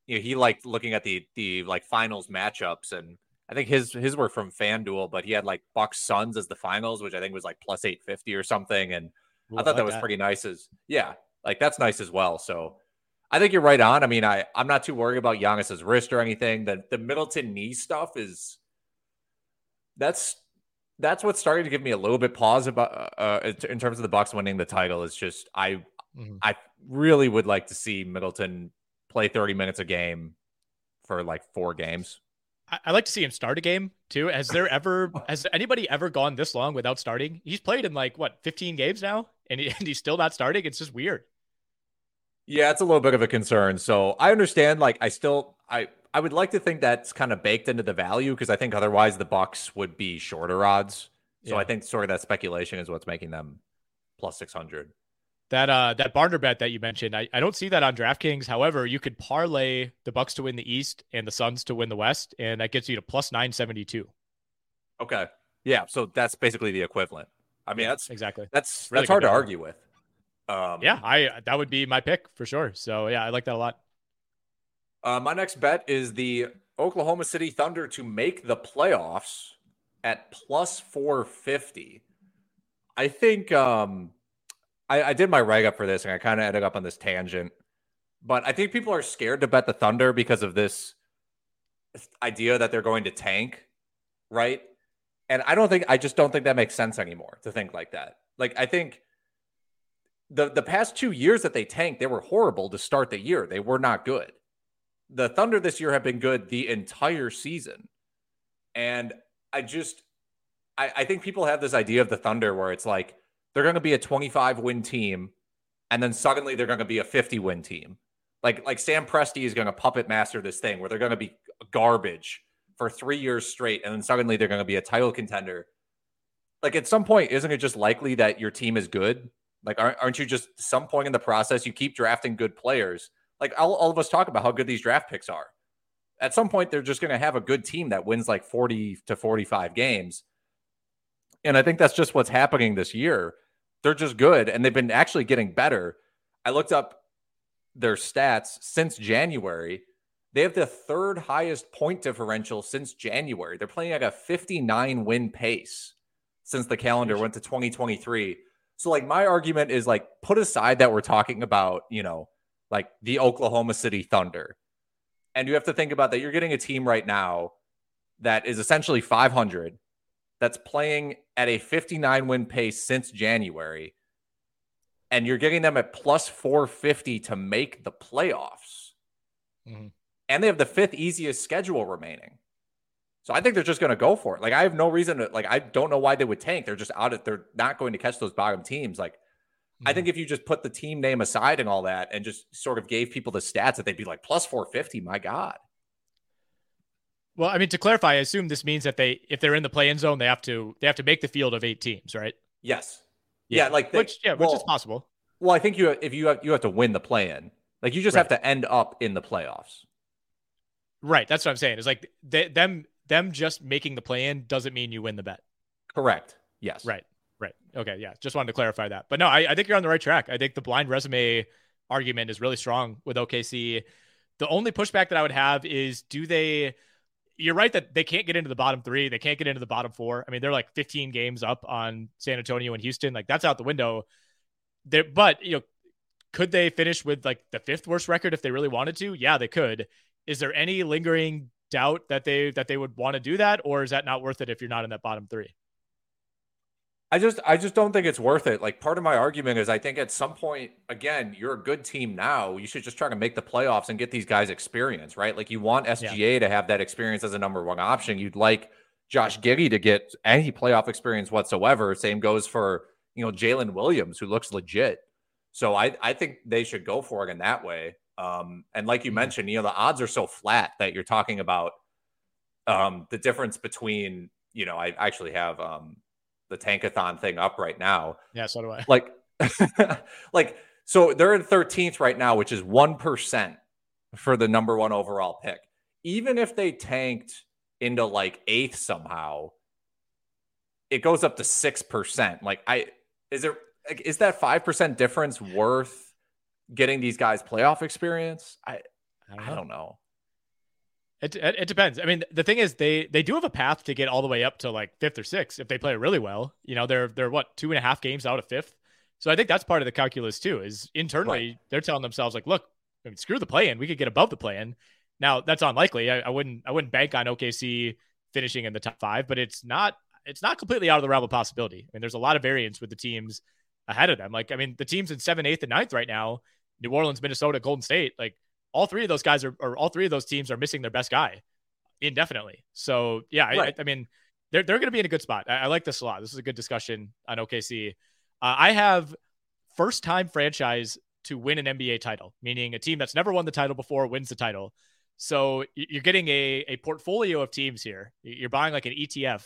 you know, he liked looking at the the like finals matchups and I think his his were from FanDuel, but he had like Bucks Suns as the finals, which I think was like plus eight fifty or something. And Ooh, I thought I like that was that. pretty nice as yeah, like that's nice as well. So I think you're right on. I mean, I I'm not too worried about Giannis's wrist or anything. The the Middleton knee stuff is that's that's what's starting to give me a little bit pause about uh, uh in terms of the Bucks winning the title. Is just I mm-hmm. I really would like to see Middleton play 30 minutes a game for like four games. I like to see him start a game too. Has there ever has anybody ever gone this long without starting? He's played in like what 15 games now, and, he, and he's still not starting. It's just weird. Yeah, it's a little bit of a concern. So I understand. Like, I still I I would like to think that's kind of baked into the value because I think otherwise the Bucks would be shorter odds. So yeah. I think sort of that speculation is what's making them plus 600. That uh that Barner bet that you mentioned, I, I don't see that on DraftKings. However, you could parlay the Bucks to win the East and the Suns to win the West, and that gets you to plus nine seventy two. Okay. Yeah. So that's basically the equivalent. I mean, that's exactly that's really that's hard to argue with. Um, yeah, I that would be my pick for sure. So yeah, I like that a lot. Uh, my next bet is the Oklahoma City Thunder to make the playoffs at plus four fifty. I think um, I, I did my write up for this and I kind of ended up on this tangent. But I think people are scared to bet the Thunder because of this idea that they're going to tank, right? And I don't think I just don't think that makes sense anymore to think like that. Like I think the the past 2 years that they tanked, they were horrible to start the year. They were not good. The Thunder this year have been good the entire season. And I just I, I think people have this idea of the Thunder where it's like they're going to be a 25 win team and then suddenly they're going to be a 50 win team. Like like Sam Presti is going to puppet master this thing where they're going to be garbage for 3 years straight and then suddenly they're going to be a title contender. Like at some point isn't it just likely that your team is good? Like aren't, aren't you just some point in the process you keep drafting good players? Like all, all of us talk about how good these draft picks are. At some point they're just going to have a good team that wins like 40 to 45 games. And I think that's just what's happening this year they're just good and they've been actually getting better. I looked up their stats since January. They have the third highest point differential since January. They're playing at a 59 win pace since the calendar went to 2023. So, like, my argument is like, put aside that we're talking about, you know, like the Oklahoma City Thunder. And you have to think about that you're getting a team right now that is essentially 500 that's playing at a 59 win pace since January, and you're getting them at plus 450 to make the playoffs. Mm-hmm. And they have the fifth easiest schedule remaining. So I think they're just going to go for it. Like I have no reason to like I don't know why they would tank. They're just out of they're not going to catch those bottom teams. Like I think mm-hmm. if you just put the team name aside and all that and just sort of gave people the stats that they'd be like plus 450, my God. Well, I mean, to clarify, I assume this means that they, if they're in the play-in zone, they have to they have to make the field of eight teams, right? Yes. Yeah, yeah like they, which yeah, well, which is possible. Well, I think you if you have you have to win the play-in, like you just right. have to end up in the playoffs. Right. That's what I'm saying. Is like they, them them just making the play-in doesn't mean you win the bet. Correct. Yes. Right. Right. Okay. Yeah. Just wanted to clarify that. But no, I, I think you're on the right track. I think the blind resume argument is really strong with OKC. The only pushback that I would have is do they you're right that they can't get into the bottom three. They can't get into the bottom four. I mean, they're like 15 games up on San Antonio and Houston. Like that's out the window. There, but you know, could they finish with like the fifth worst record if they really wanted to? Yeah, they could. Is there any lingering doubt that they that they would want to do that, or is that not worth it if you're not in that bottom three? I just I just don't think it's worth it. Like part of my argument is I think at some point again, you're a good team now. You should just try to make the playoffs and get these guys experience, right? Like you want SGA yeah. to have that experience as a number one option. You'd like Josh Giddey to get any playoff experience whatsoever. Same goes for, you know, Jalen Williams, who looks legit. So I I think they should go for it in that way. Um, and like you mm-hmm. mentioned, you know, the odds are so flat that you're talking about um the difference between, you know, I actually have um the tankathon thing up right now. Yeah, so do I. Like, like so they're in 13th right now, which is one percent for the number one overall pick. Even if they tanked into like eighth somehow, it goes up to six percent. Like, I is there like, is that five percent difference worth getting these guys playoff experience? I I don't know. I don't know. It, it, it, depends. I mean, the thing is, they they do have a path to get all the way up to like fifth or sixth if they play really well. You know, they're they're what two and a half games out of fifth. So I think that's part of the calculus too. Is internally right. they're telling themselves like, look, I mean, screw the play in. We could get above the play in. Now that's unlikely. I, I, wouldn't I wouldn't bank on OKC finishing in the top five, but it's not it's not completely out of the realm of possibility. I mean, there's a lot of variance with the teams ahead of them. Like, I mean, the teams in seven, eighth, and ninth right now, New Orleans, Minnesota, Golden State, like all three of those guys are, or all three of those teams are missing their best guy indefinitely. So yeah, right. I, I, mean, they're they're going to be in a good spot. I, I, like this a lot. This is a good discussion on OKC. Uh, I have first time franchise to win an NBA title, meaning a team that's never won the title before wins the title. So you're getting a, a portfolio of teams here. You're buying like an ETF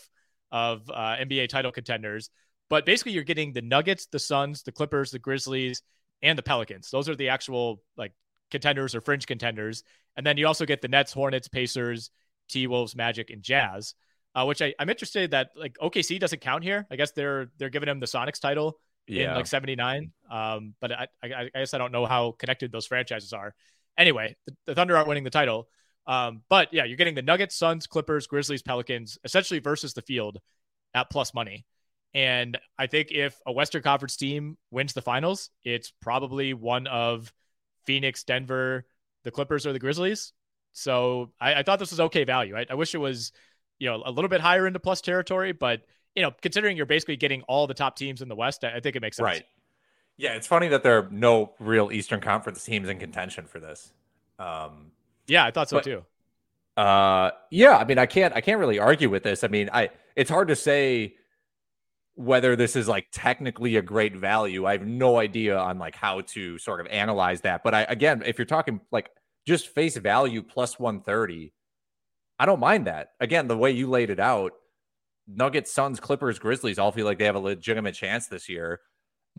of uh, NBA title contenders, but basically you're getting the Nuggets, the Suns, the Clippers, the Grizzlies, and the Pelicans. Those are the actual like contenders or fringe contenders. And then you also get the Nets, Hornets, Pacers, T Wolves, Magic, and Jazz. Uh, which I, I'm interested that like OKC doesn't count here. I guess they're they're giving him the Sonics title yeah. in like 79. Um, but I, I, I guess I don't know how connected those franchises are. Anyway, the, the Thunder aren't winning the title. Um, but yeah, you're getting the Nuggets, Suns, Clippers, Grizzlies, Pelicans, essentially versus the field at plus money. And I think if a Western Conference team wins the finals, it's probably one of Phoenix, Denver, the Clippers, or the Grizzlies. So I, I thought this was okay value. I, I, wish it was, you know, a little bit higher into plus territory, but you know, considering you're basically getting all the top teams in the West, I, I think it makes sense. Right. Yeah, it's funny that there are no real Eastern Conference teams in contention for this. Um, yeah, I thought so but, too. Uh, yeah, I mean, I can't, I can't really argue with this. I mean, I, it's hard to say whether this is like technically a great value. I have no idea on like how to sort of analyze that. But I, again, if you're talking like just face value plus 130, I don't mind that. Again, the way you laid it out, Nuggets, Suns, Clippers, Grizzlies all feel like they have a legitimate chance this year.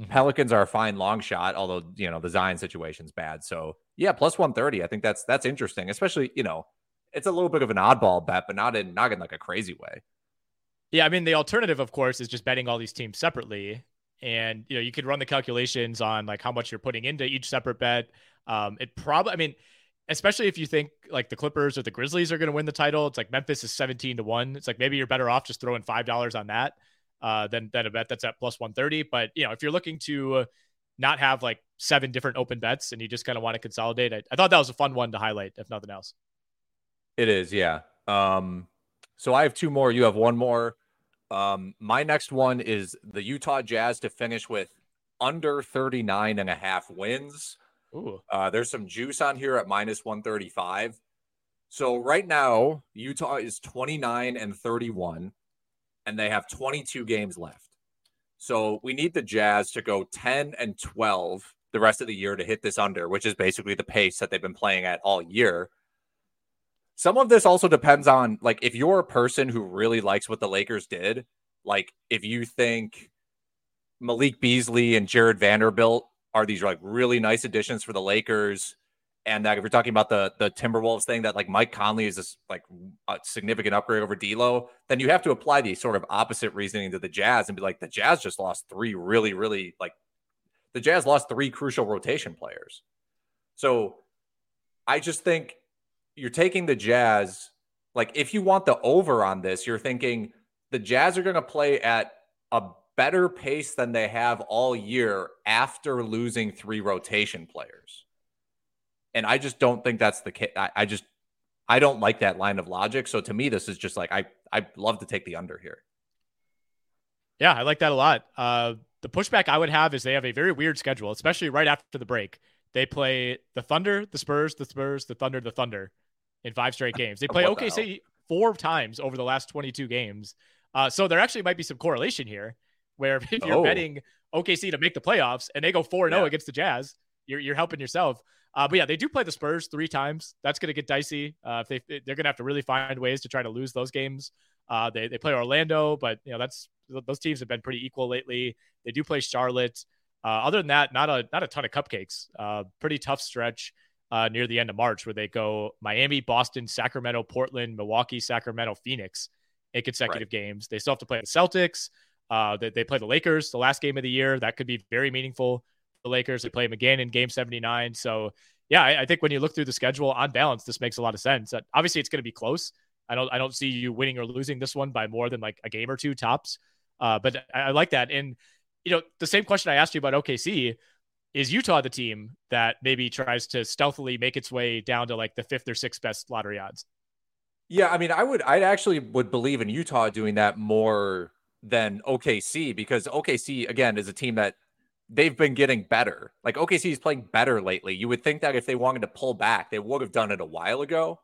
Mm-hmm. Pelicans are a fine long shot, although you know the Zion situation's bad. So yeah, plus 130. I think that's that's interesting, especially you know it's a little bit of an oddball bet, but not in not in like a crazy way. Yeah, I mean the alternative, of course, is just betting all these teams separately, and you know you could run the calculations on like how much you're putting into each separate bet. Um, it probably, I mean, especially if you think like the Clippers or the Grizzlies are going to win the title. It's like Memphis is 17 to 1. It's like maybe you're better off just throwing $5 on that uh, than, than a bet that's at plus 130. But, you know, if you're looking to not have like seven different open bets and you just kind of want to consolidate, I, I thought that was a fun one to highlight, if nothing else. It is, yeah. Um, so I have two more. You have one more. Um, my next one is the Utah Jazz to finish with under 39 and a half wins. Uh, there's some juice on here at minus 135. So right now, Utah is 29 and 31, and they have 22 games left. So we need the Jazz to go 10 and 12 the rest of the year to hit this under, which is basically the pace that they've been playing at all year. Some of this also depends on like if you're a person who really likes what the Lakers did, like if you think Malik Beasley and Jarred Vanderbilt are these like really nice additions for the Lakers, and that if you're talking about the the Timberwolves thing, that like Mike Conley is this like a significant upgrade over D'Lo, then you have to apply the sort of opposite reasoning to the Jazz and be like, the Jazz just lost three really, really like the Jazz lost three crucial rotation players. So I just think you're taking the Jazz. Like, if you want the over on this, you're thinking the Jazz are going to play at a better pace than they have all year after losing three rotation players. And I just don't think that's the case. I, I just, I don't like that line of logic. So to me, this is just like, I, I love to take the under here. Yeah, I like that a lot. Uh, the pushback I would have is they have a very weird schedule, especially right after the break. They play the Thunder, the Spurs, the Spurs, the Thunder, the Thunder in five straight games. They play OKC the four times over the last 22 games. Uh, so there actually might be some correlation here where if you're oh. betting OKC to make the playoffs and they go 4 0 against the Jazz, you're, you're helping yourself. Uh, but yeah, they do play the Spurs three times. That's going to get dicey. Uh, if they they're going to have to really find ways to try to lose those games. Uh, they they play Orlando, but you know that's those teams have been pretty equal lately. They do play Charlotte. Uh, other than that, not a not a ton of cupcakes. Uh, pretty tough stretch uh, near the end of March where they go Miami, Boston, Sacramento, Portland, Milwaukee, Sacramento, Phoenix in consecutive right. games. They still have to play the Celtics. Uh, they, they play the Lakers the last game of the year. That could be very meaningful. The Lakers they play them again in Game 79. So yeah, I, I think when you look through the schedule on balance, this makes a lot of sense. obviously, it's going to be close. I don't I don't see you winning or losing this one by more than like a game or two tops. Uh, but I, I like that. And you know, the same question I asked you about OKC is Utah the team that maybe tries to stealthily make its way down to like the fifth or sixth best lottery odds? Yeah, I mean, I would, I actually would believe in Utah doing that more than OKC because OKC again is a team that they've been getting better. Like OKC is playing better lately. You would think that if they wanted to pull back, they would have done it a while ago.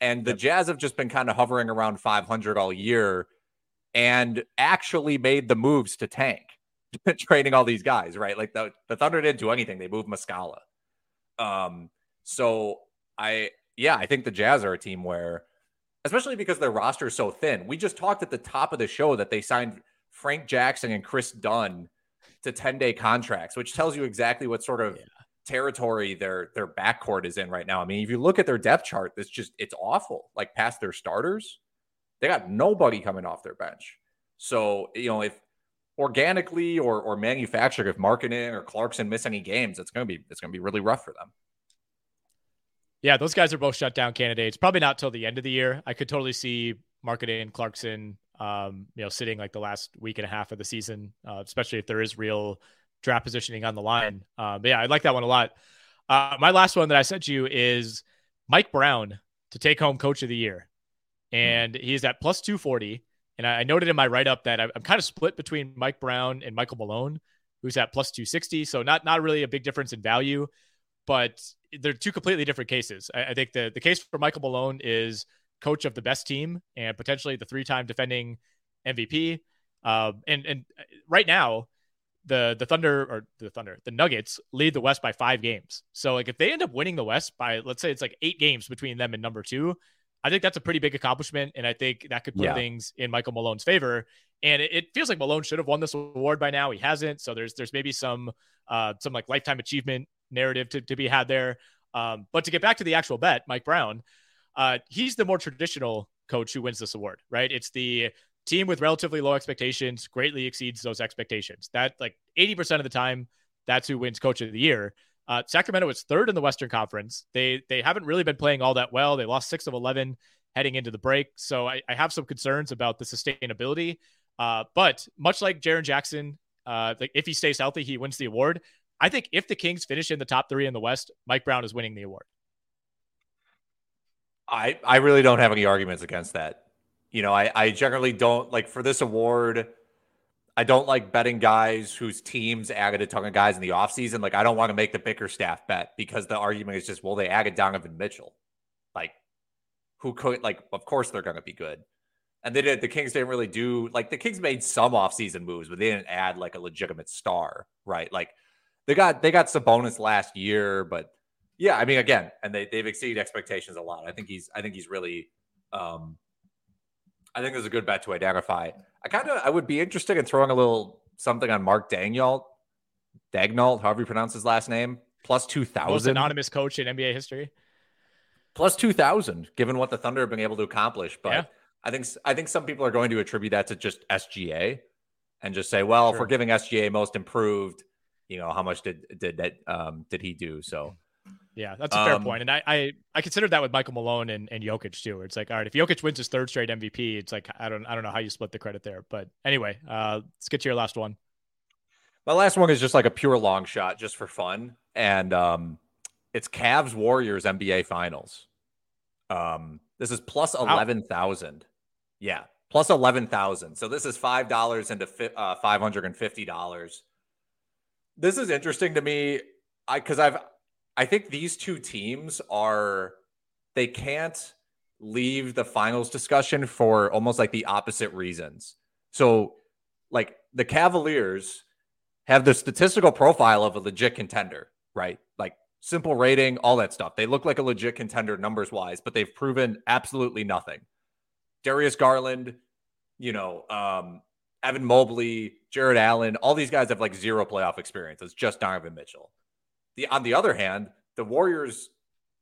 And the Jazz have just been kind of hovering around 500 all year and actually made the moves to tank, trading all these guys, right? Like the, the Thunder didn't do anything. They moved Muscala. Um, so I, yeah, I think the Jazz are a team where, especially because their roster is so thin. We just talked at the top of the show that they signed Frank Jackson and Kris Dunn to 10 day contracts, which tells you exactly what sort of yeah. territory their their backcourt is in right now. I mean, if you look at their depth chart, it's just it's awful. Like past their starters, they got nobody coming off their bench. So, you know, if organically or or manufactured, if Markkanen or Clarkson miss any games, it's gonna be it's gonna be really rough for them. Yeah, those guys are both shutdown candidates. Probably not till the end of the year. I could totally see Markkanen, Clarkson, um, you know, sitting like the last week and a half of the season, uh, especially if there is real draft positioning on the line. Uh, but yeah, I like that one a lot. Uh, my last one that I sent you is Mike Brown to take home Coach of the Year, and he's at plus two forty. And I noted in my write up that I'm kind of split between Mike Brown and Michael Malone, who's at plus two sixty. So not not really a big difference in value, but they're two completely different cases. I, I think the the case for Michael Malone is coach of the best team and potentially the three-time defending MVP. Uh, and and right now, the the Thunder or the Thunder, the Nuggets lead the West by five games. So like if they end up winning the West by let's say it's like eight games between them and number two, I think that's a pretty big accomplishment, and I think that could put yeah. things in Michael Malone's favor. And it, it, feels like Malone should have won this award by now. He hasn't, so there's there's maybe some uh, some like lifetime achievement narrative to, to be had there. Um, but to get back to the actual bet, Mike Brown, uh, he's the more traditional coach who wins this award, right? It's the team with relatively low expectations greatly exceeds those expectations. That like 80% of the time, that's who wins coach of the year. Uh, Sacramento was third in the Western Conference. They they haven't really been playing all that well. They lost six of 11 heading into the break. So I, I have some concerns about the sustainability. Uh, but much like Jaren Jackson, uh, like if he stays healthy, he wins the award. I think if the Kings finish in the top three in the West, Mike Brown is winning the award. I I really don't have any arguments against that. You know, I I generally don't like for this award. I don't like betting guys whose teams added a ton of guys in the offseason. Like, I don't want to make the Bickerstaff bet because the argument is just, well, they added Donovan Mitchell. Like, who could, like, of course they're going to be good. And they did the Kings didn't really do like the Kings made some offseason moves, but they didn't add like a legitimate star, right? Like they got they got Sabonis last year, but yeah, I mean again, and they they've exceeded expectations a lot. I think he's I think he's really um I think there's a good bet to identify. I kind of I would be interested in throwing a little something on Mark Daigneault, Daigneault, however you pronounce his last name, plus two thousand anonymous coach in NBA history. plus two thousand, given what the Thunder have been able to accomplish. But Yeah. I think I think some people are going to attribute that to just SGA, and just say, well, if we're giving SGA most improved, you know, how much did did that um did he do? So Yeah, that's a fair Um, point. And I, I I considered that with Michael Malone and, and Jokic too. It's like, all right, if Jokic wins his third straight MVP, it's like I don't I don't know how you split the credit there. But anyway, uh, let's get to your last one. My last one is just like a pure long shot, just for fun, and um, it's Cavs Warriors NBA Finals. Um, this is plus eleven thousand. Yeah, plus eleven thousand. So this is five dollars into fi- uh, five hundred and fifty dollars. This is interesting to me, I because I've I think these two teams are they can't leave the finals discussion for almost like the opposite reasons. So, like the Cavaliers have the statistical profile of a legit contender, right? Like simple rating, all that stuff. They look like a legit contender numbers wise, but they've proven absolutely nothing. Darius Garland, you know, um, Evan Mobley, Jarrett Allen, all these guys have like zero playoff experience. It's just Donovan Mitchell. The on the other hand, the Warriors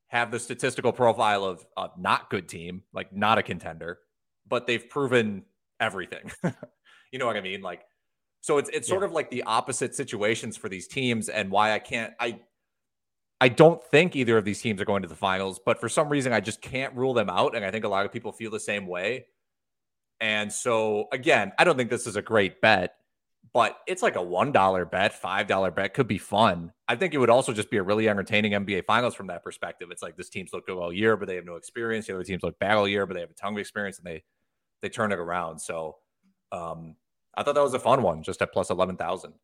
have the statistical profile of a not good team, like not a contender, but they've proven everything. you know what I mean? Like, so it's it's sort of like the opposite situations for these teams, and why I can't I I don't think either of these teams are going to the finals, but for some reason I just can't rule them out, and I think a lot of people feel the same way. And so again, I don't think this is a great bet, but it's like a one dollar bet, five dollar bet could be fun. I think it would also just be a really entertaining NBA Finals from that perspective. It's like this team's look good all year, but they have no experience. The other teams look bad all year, but they have a ton of experience, and they they turn it around. So um, I thought that was a fun one, just at plus eleven thousand.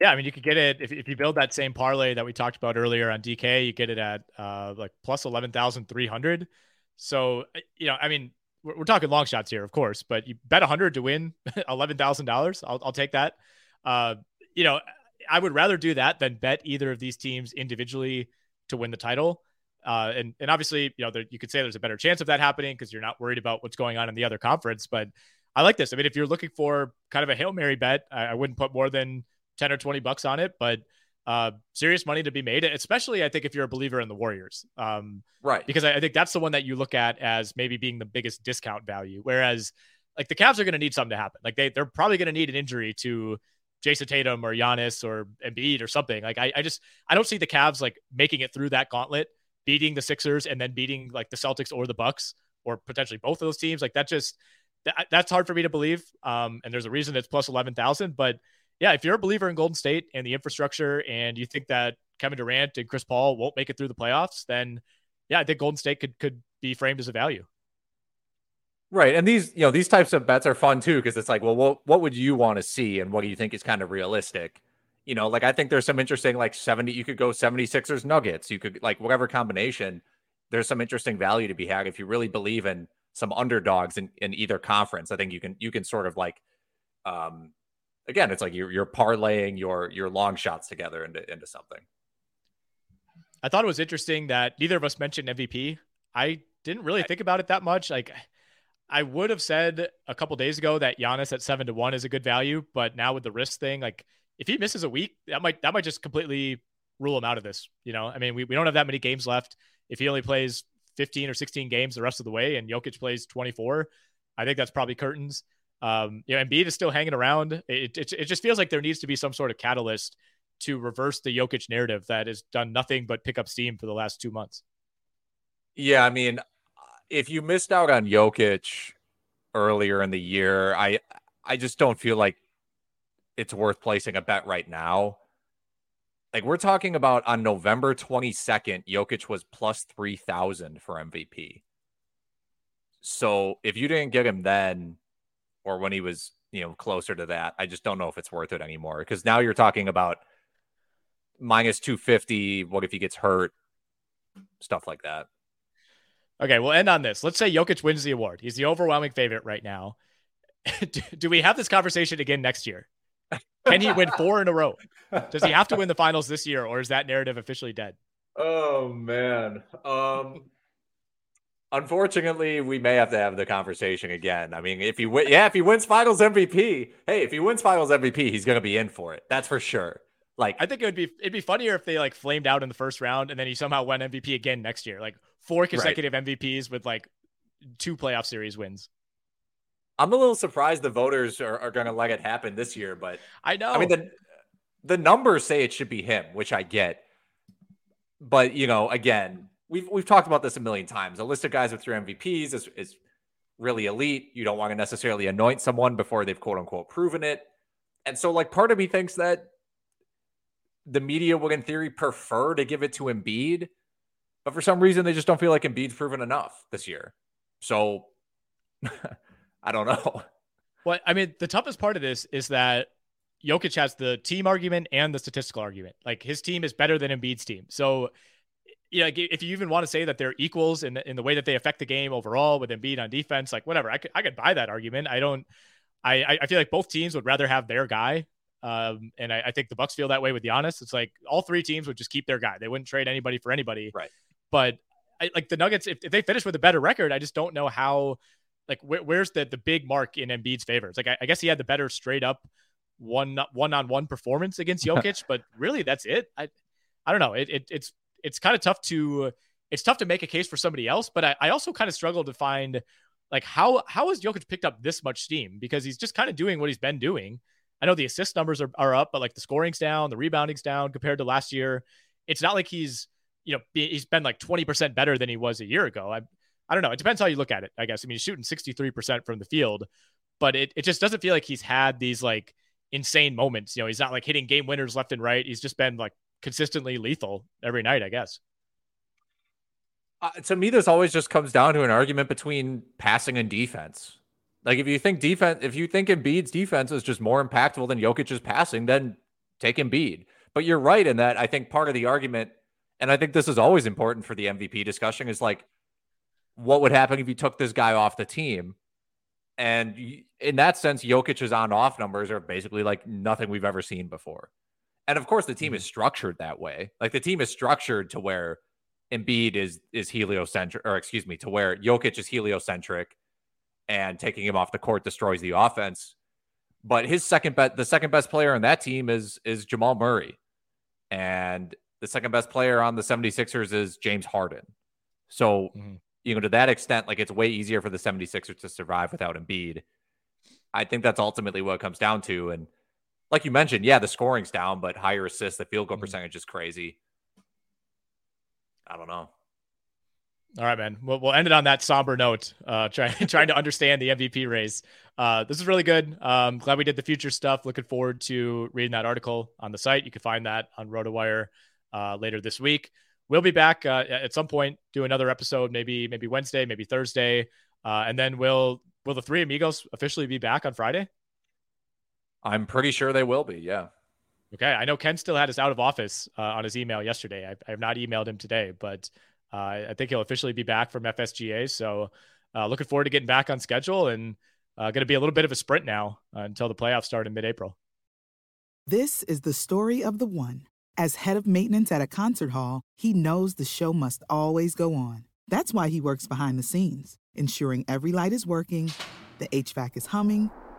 Yeah, I mean, you could get it if, if you build that same parlay that we talked about earlier on DK, you get it at uh, like plus 11,300. So, you know, I mean, we're, we're talking long shots here, of course, but you bet 100 to win $11,000. I'll, I'll take that. Uh, you know, I would rather do that than bet either of these teams individually to win the title. Uh, and, and obviously, you know, there, you could say there's a better chance of that happening because you're not worried about what's going on in the other conference. But I like this. I mean, if you're looking for kind of a Hail Mary bet, I, I wouldn't put more than 10 or 20 bucks on it, but uh, serious money to be made, especially I think if you're a believer in the Warriors. Um, right. Because I, I think that's the one that you look at as maybe being the biggest discount value. Whereas like the Cavs are going to need something to happen. Like they, they're probably going to need an injury to Jayson Tatum or Giannis or Embiid or something. Like I, I just, I don't see the Cavs like making it through that gauntlet, beating the Sixers and then beating like the Celtics or the Bucks or potentially both of those teams. Like that just, that, that's hard for me to believe. Um, and there's a reason it's plus 11,000, but yeah, if you're a believer in Golden State and the infrastructure and you think that Kevin Durant and Chris Paul won't make it through the playoffs, then yeah, I think Golden State could could be framed as a value. Right. And these, you know, these types of bets are fun too, because it's like, well, what what would you want to see and what do you think is kind of realistic? You know, like I think there's some interesting like 70, you could go 76ers nuggets, you could like whatever combination, there's some interesting value to be had if you really believe in some underdogs in, in either conference. I think you can you can sort of like um again, it's like you're you're parlaying your your long shots together into into something. I thought it was interesting that neither of us mentioned MVP. I didn't really think about it that much. Like I would have said a couple days ago that Giannis at seven to one is a good value, but now with the wrist thing, like if he misses a week, that might that might just completely rule him out of this. You know, I mean, we, we don't have that many games left. If he only plays 15 or 16 games the rest of the way and Jokic plays 24, I think that's probably curtains. Um, you know, Embiid is still hanging around. It, it, it just feels like there needs to be some sort of catalyst to reverse the Jokic narrative that has done nothing but pick up steam for the last two months. Yeah, I mean, if you missed out on Jokic earlier in the year, I I just don't feel like it's worth placing a bet right now. Like we're talking about on November 22nd, Jokic was plus 3000 for MVP. So if you didn't get him then or when he was, you know, closer to that, I just don't know if it's worth it anymore because now you're talking about minus 250, what if he gets hurt? Stuff like that. Okay, we'll end on this. Let's say Jokic wins the award. He's the overwhelming favorite right now. do, do we have this conversation again next year? Can he win four in a row? Does he have to win the finals this year, or is that narrative officially dead? Oh man. Um unfortunately, we may have to have the conversation again. I mean, if he win, yeah, if he wins Finals MVP, hey, if he wins Finals MVP, he's going to be in for it. That's for sure. Like, I think it would be it'd be funnier if they like flamed out in the first round and then he somehow won MVP again next year, like four consecutive right. MVPs with like two playoff series wins. I'm a little surprised the voters are, are going to let it happen this year, but I know. I mean, the the numbers say it should be him, which I get. But you know, again, we've we've talked about this a million times. A list of guys with three MVPs is, is really elite. You don't want to necessarily anoint someone before they've quote unquote proven it. And so, like, part of me thinks that the media would, in theory, prefer to give it to Embiid, but for some reason, they just don't feel like Embiid's proven enough this year. So, I don't know. Well, I mean, the toughest part of this is that Jokic has the team argument and the statistical argument. Like his team is better than Embiid's team. So yeah, if you even want to say that they're equals in the, in the way that they affect the game overall with Embiid on defense, like whatever, I could I could buy that argument. I don't. I I feel like both teams would rather have their guy, um, and I, I think the Bucks feel that way with Giannis. It's like all three teams would just keep their guy. They wouldn't trade anybody for anybody. Right. But I, like the Nuggets, if, if they finish with a better record, I just don't know how. Like wh- where's the the big mark in Embiid's favor? It's like I, I guess he had the better straight up one one on one performance against Jokic, but really that's it. I I don't know. It, it it's it's kind of tough to it's tough to make a case for somebody else. But I, I also kind of struggle to find like how how has Jokic picked up this much steam because he's just kind of doing what he's been doing. I know the assist numbers are, are up, but like the scoring's down, the rebounding's down compared to last year. It's not like he's you know he's been like 20% better than he was a year ago. I I don't know. It depends how you look at it, I guess. I mean, he's shooting 63% from the field, but it, it just doesn't feel like he's had these like insane moments. You know, he's not like hitting game winners left and right. He's just been like consistently lethal every night, I guess. Uh, to me, this always just comes down to an argument between passing and defense. Like if you think defense, if you think Embiid's defense is just more impactful than Jokic's passing, then take Embiid. But you're right in that I think part of the argument, and I think this is always important for the MVP discussion, is like, what would happen if you took this guy off the team? And in that sense, Jokic's on-off numbers are basically like nothing we've ever seen before. And of course, the team mm-hmm. is structured that way. Like the team is structured to where Embiid is is heliocentric, or excuse me, to where Jokic is heliocentric, and taking him off the court destroys the offense. But his second bet, the second best player on that team is is Jamal Murray, and the second best player on the 76ers is James Harden. So, mm-hmm. you know, to that extent, like it's way easier for the 76ers to survive without Embiid. I think that's ultimately what it comes down to. And like you mentioned, yeah, the scoring's down, but higher assists, the field goal mm-hmm. percentage is crazy. I don't know. All right, man. We'll, we'll end it on that somber note. Uh, trying trying to understand the MVP race. Uh, this is really good. Um, glad we did the future stuff. Looking forward to reading that article on the site. You can find that on RotoWire uh, later this week. We'll be back uh, at some point. Do another episode, maybe maybe Wednesday, maybe Thursday, uh, and then we'll will the three amigos officially be back on Friday? I'm pretty sure they will be. Yeah. Okay. I know Ken still had us out of office uh, on his email yesterday. I, I, have not emailed him today, but uh, I think he'll officially be back from FSGA. So uh, looking forward to getting back on schedule and uh, going to be a little bit of a sprint now uh, until the playoffs start in mid April. This is the story of the one. As head of maintenance at a concert hall, he knows the show must always go on. That's why he works behind the scenes, ensuring every light is working, the HVAC is humming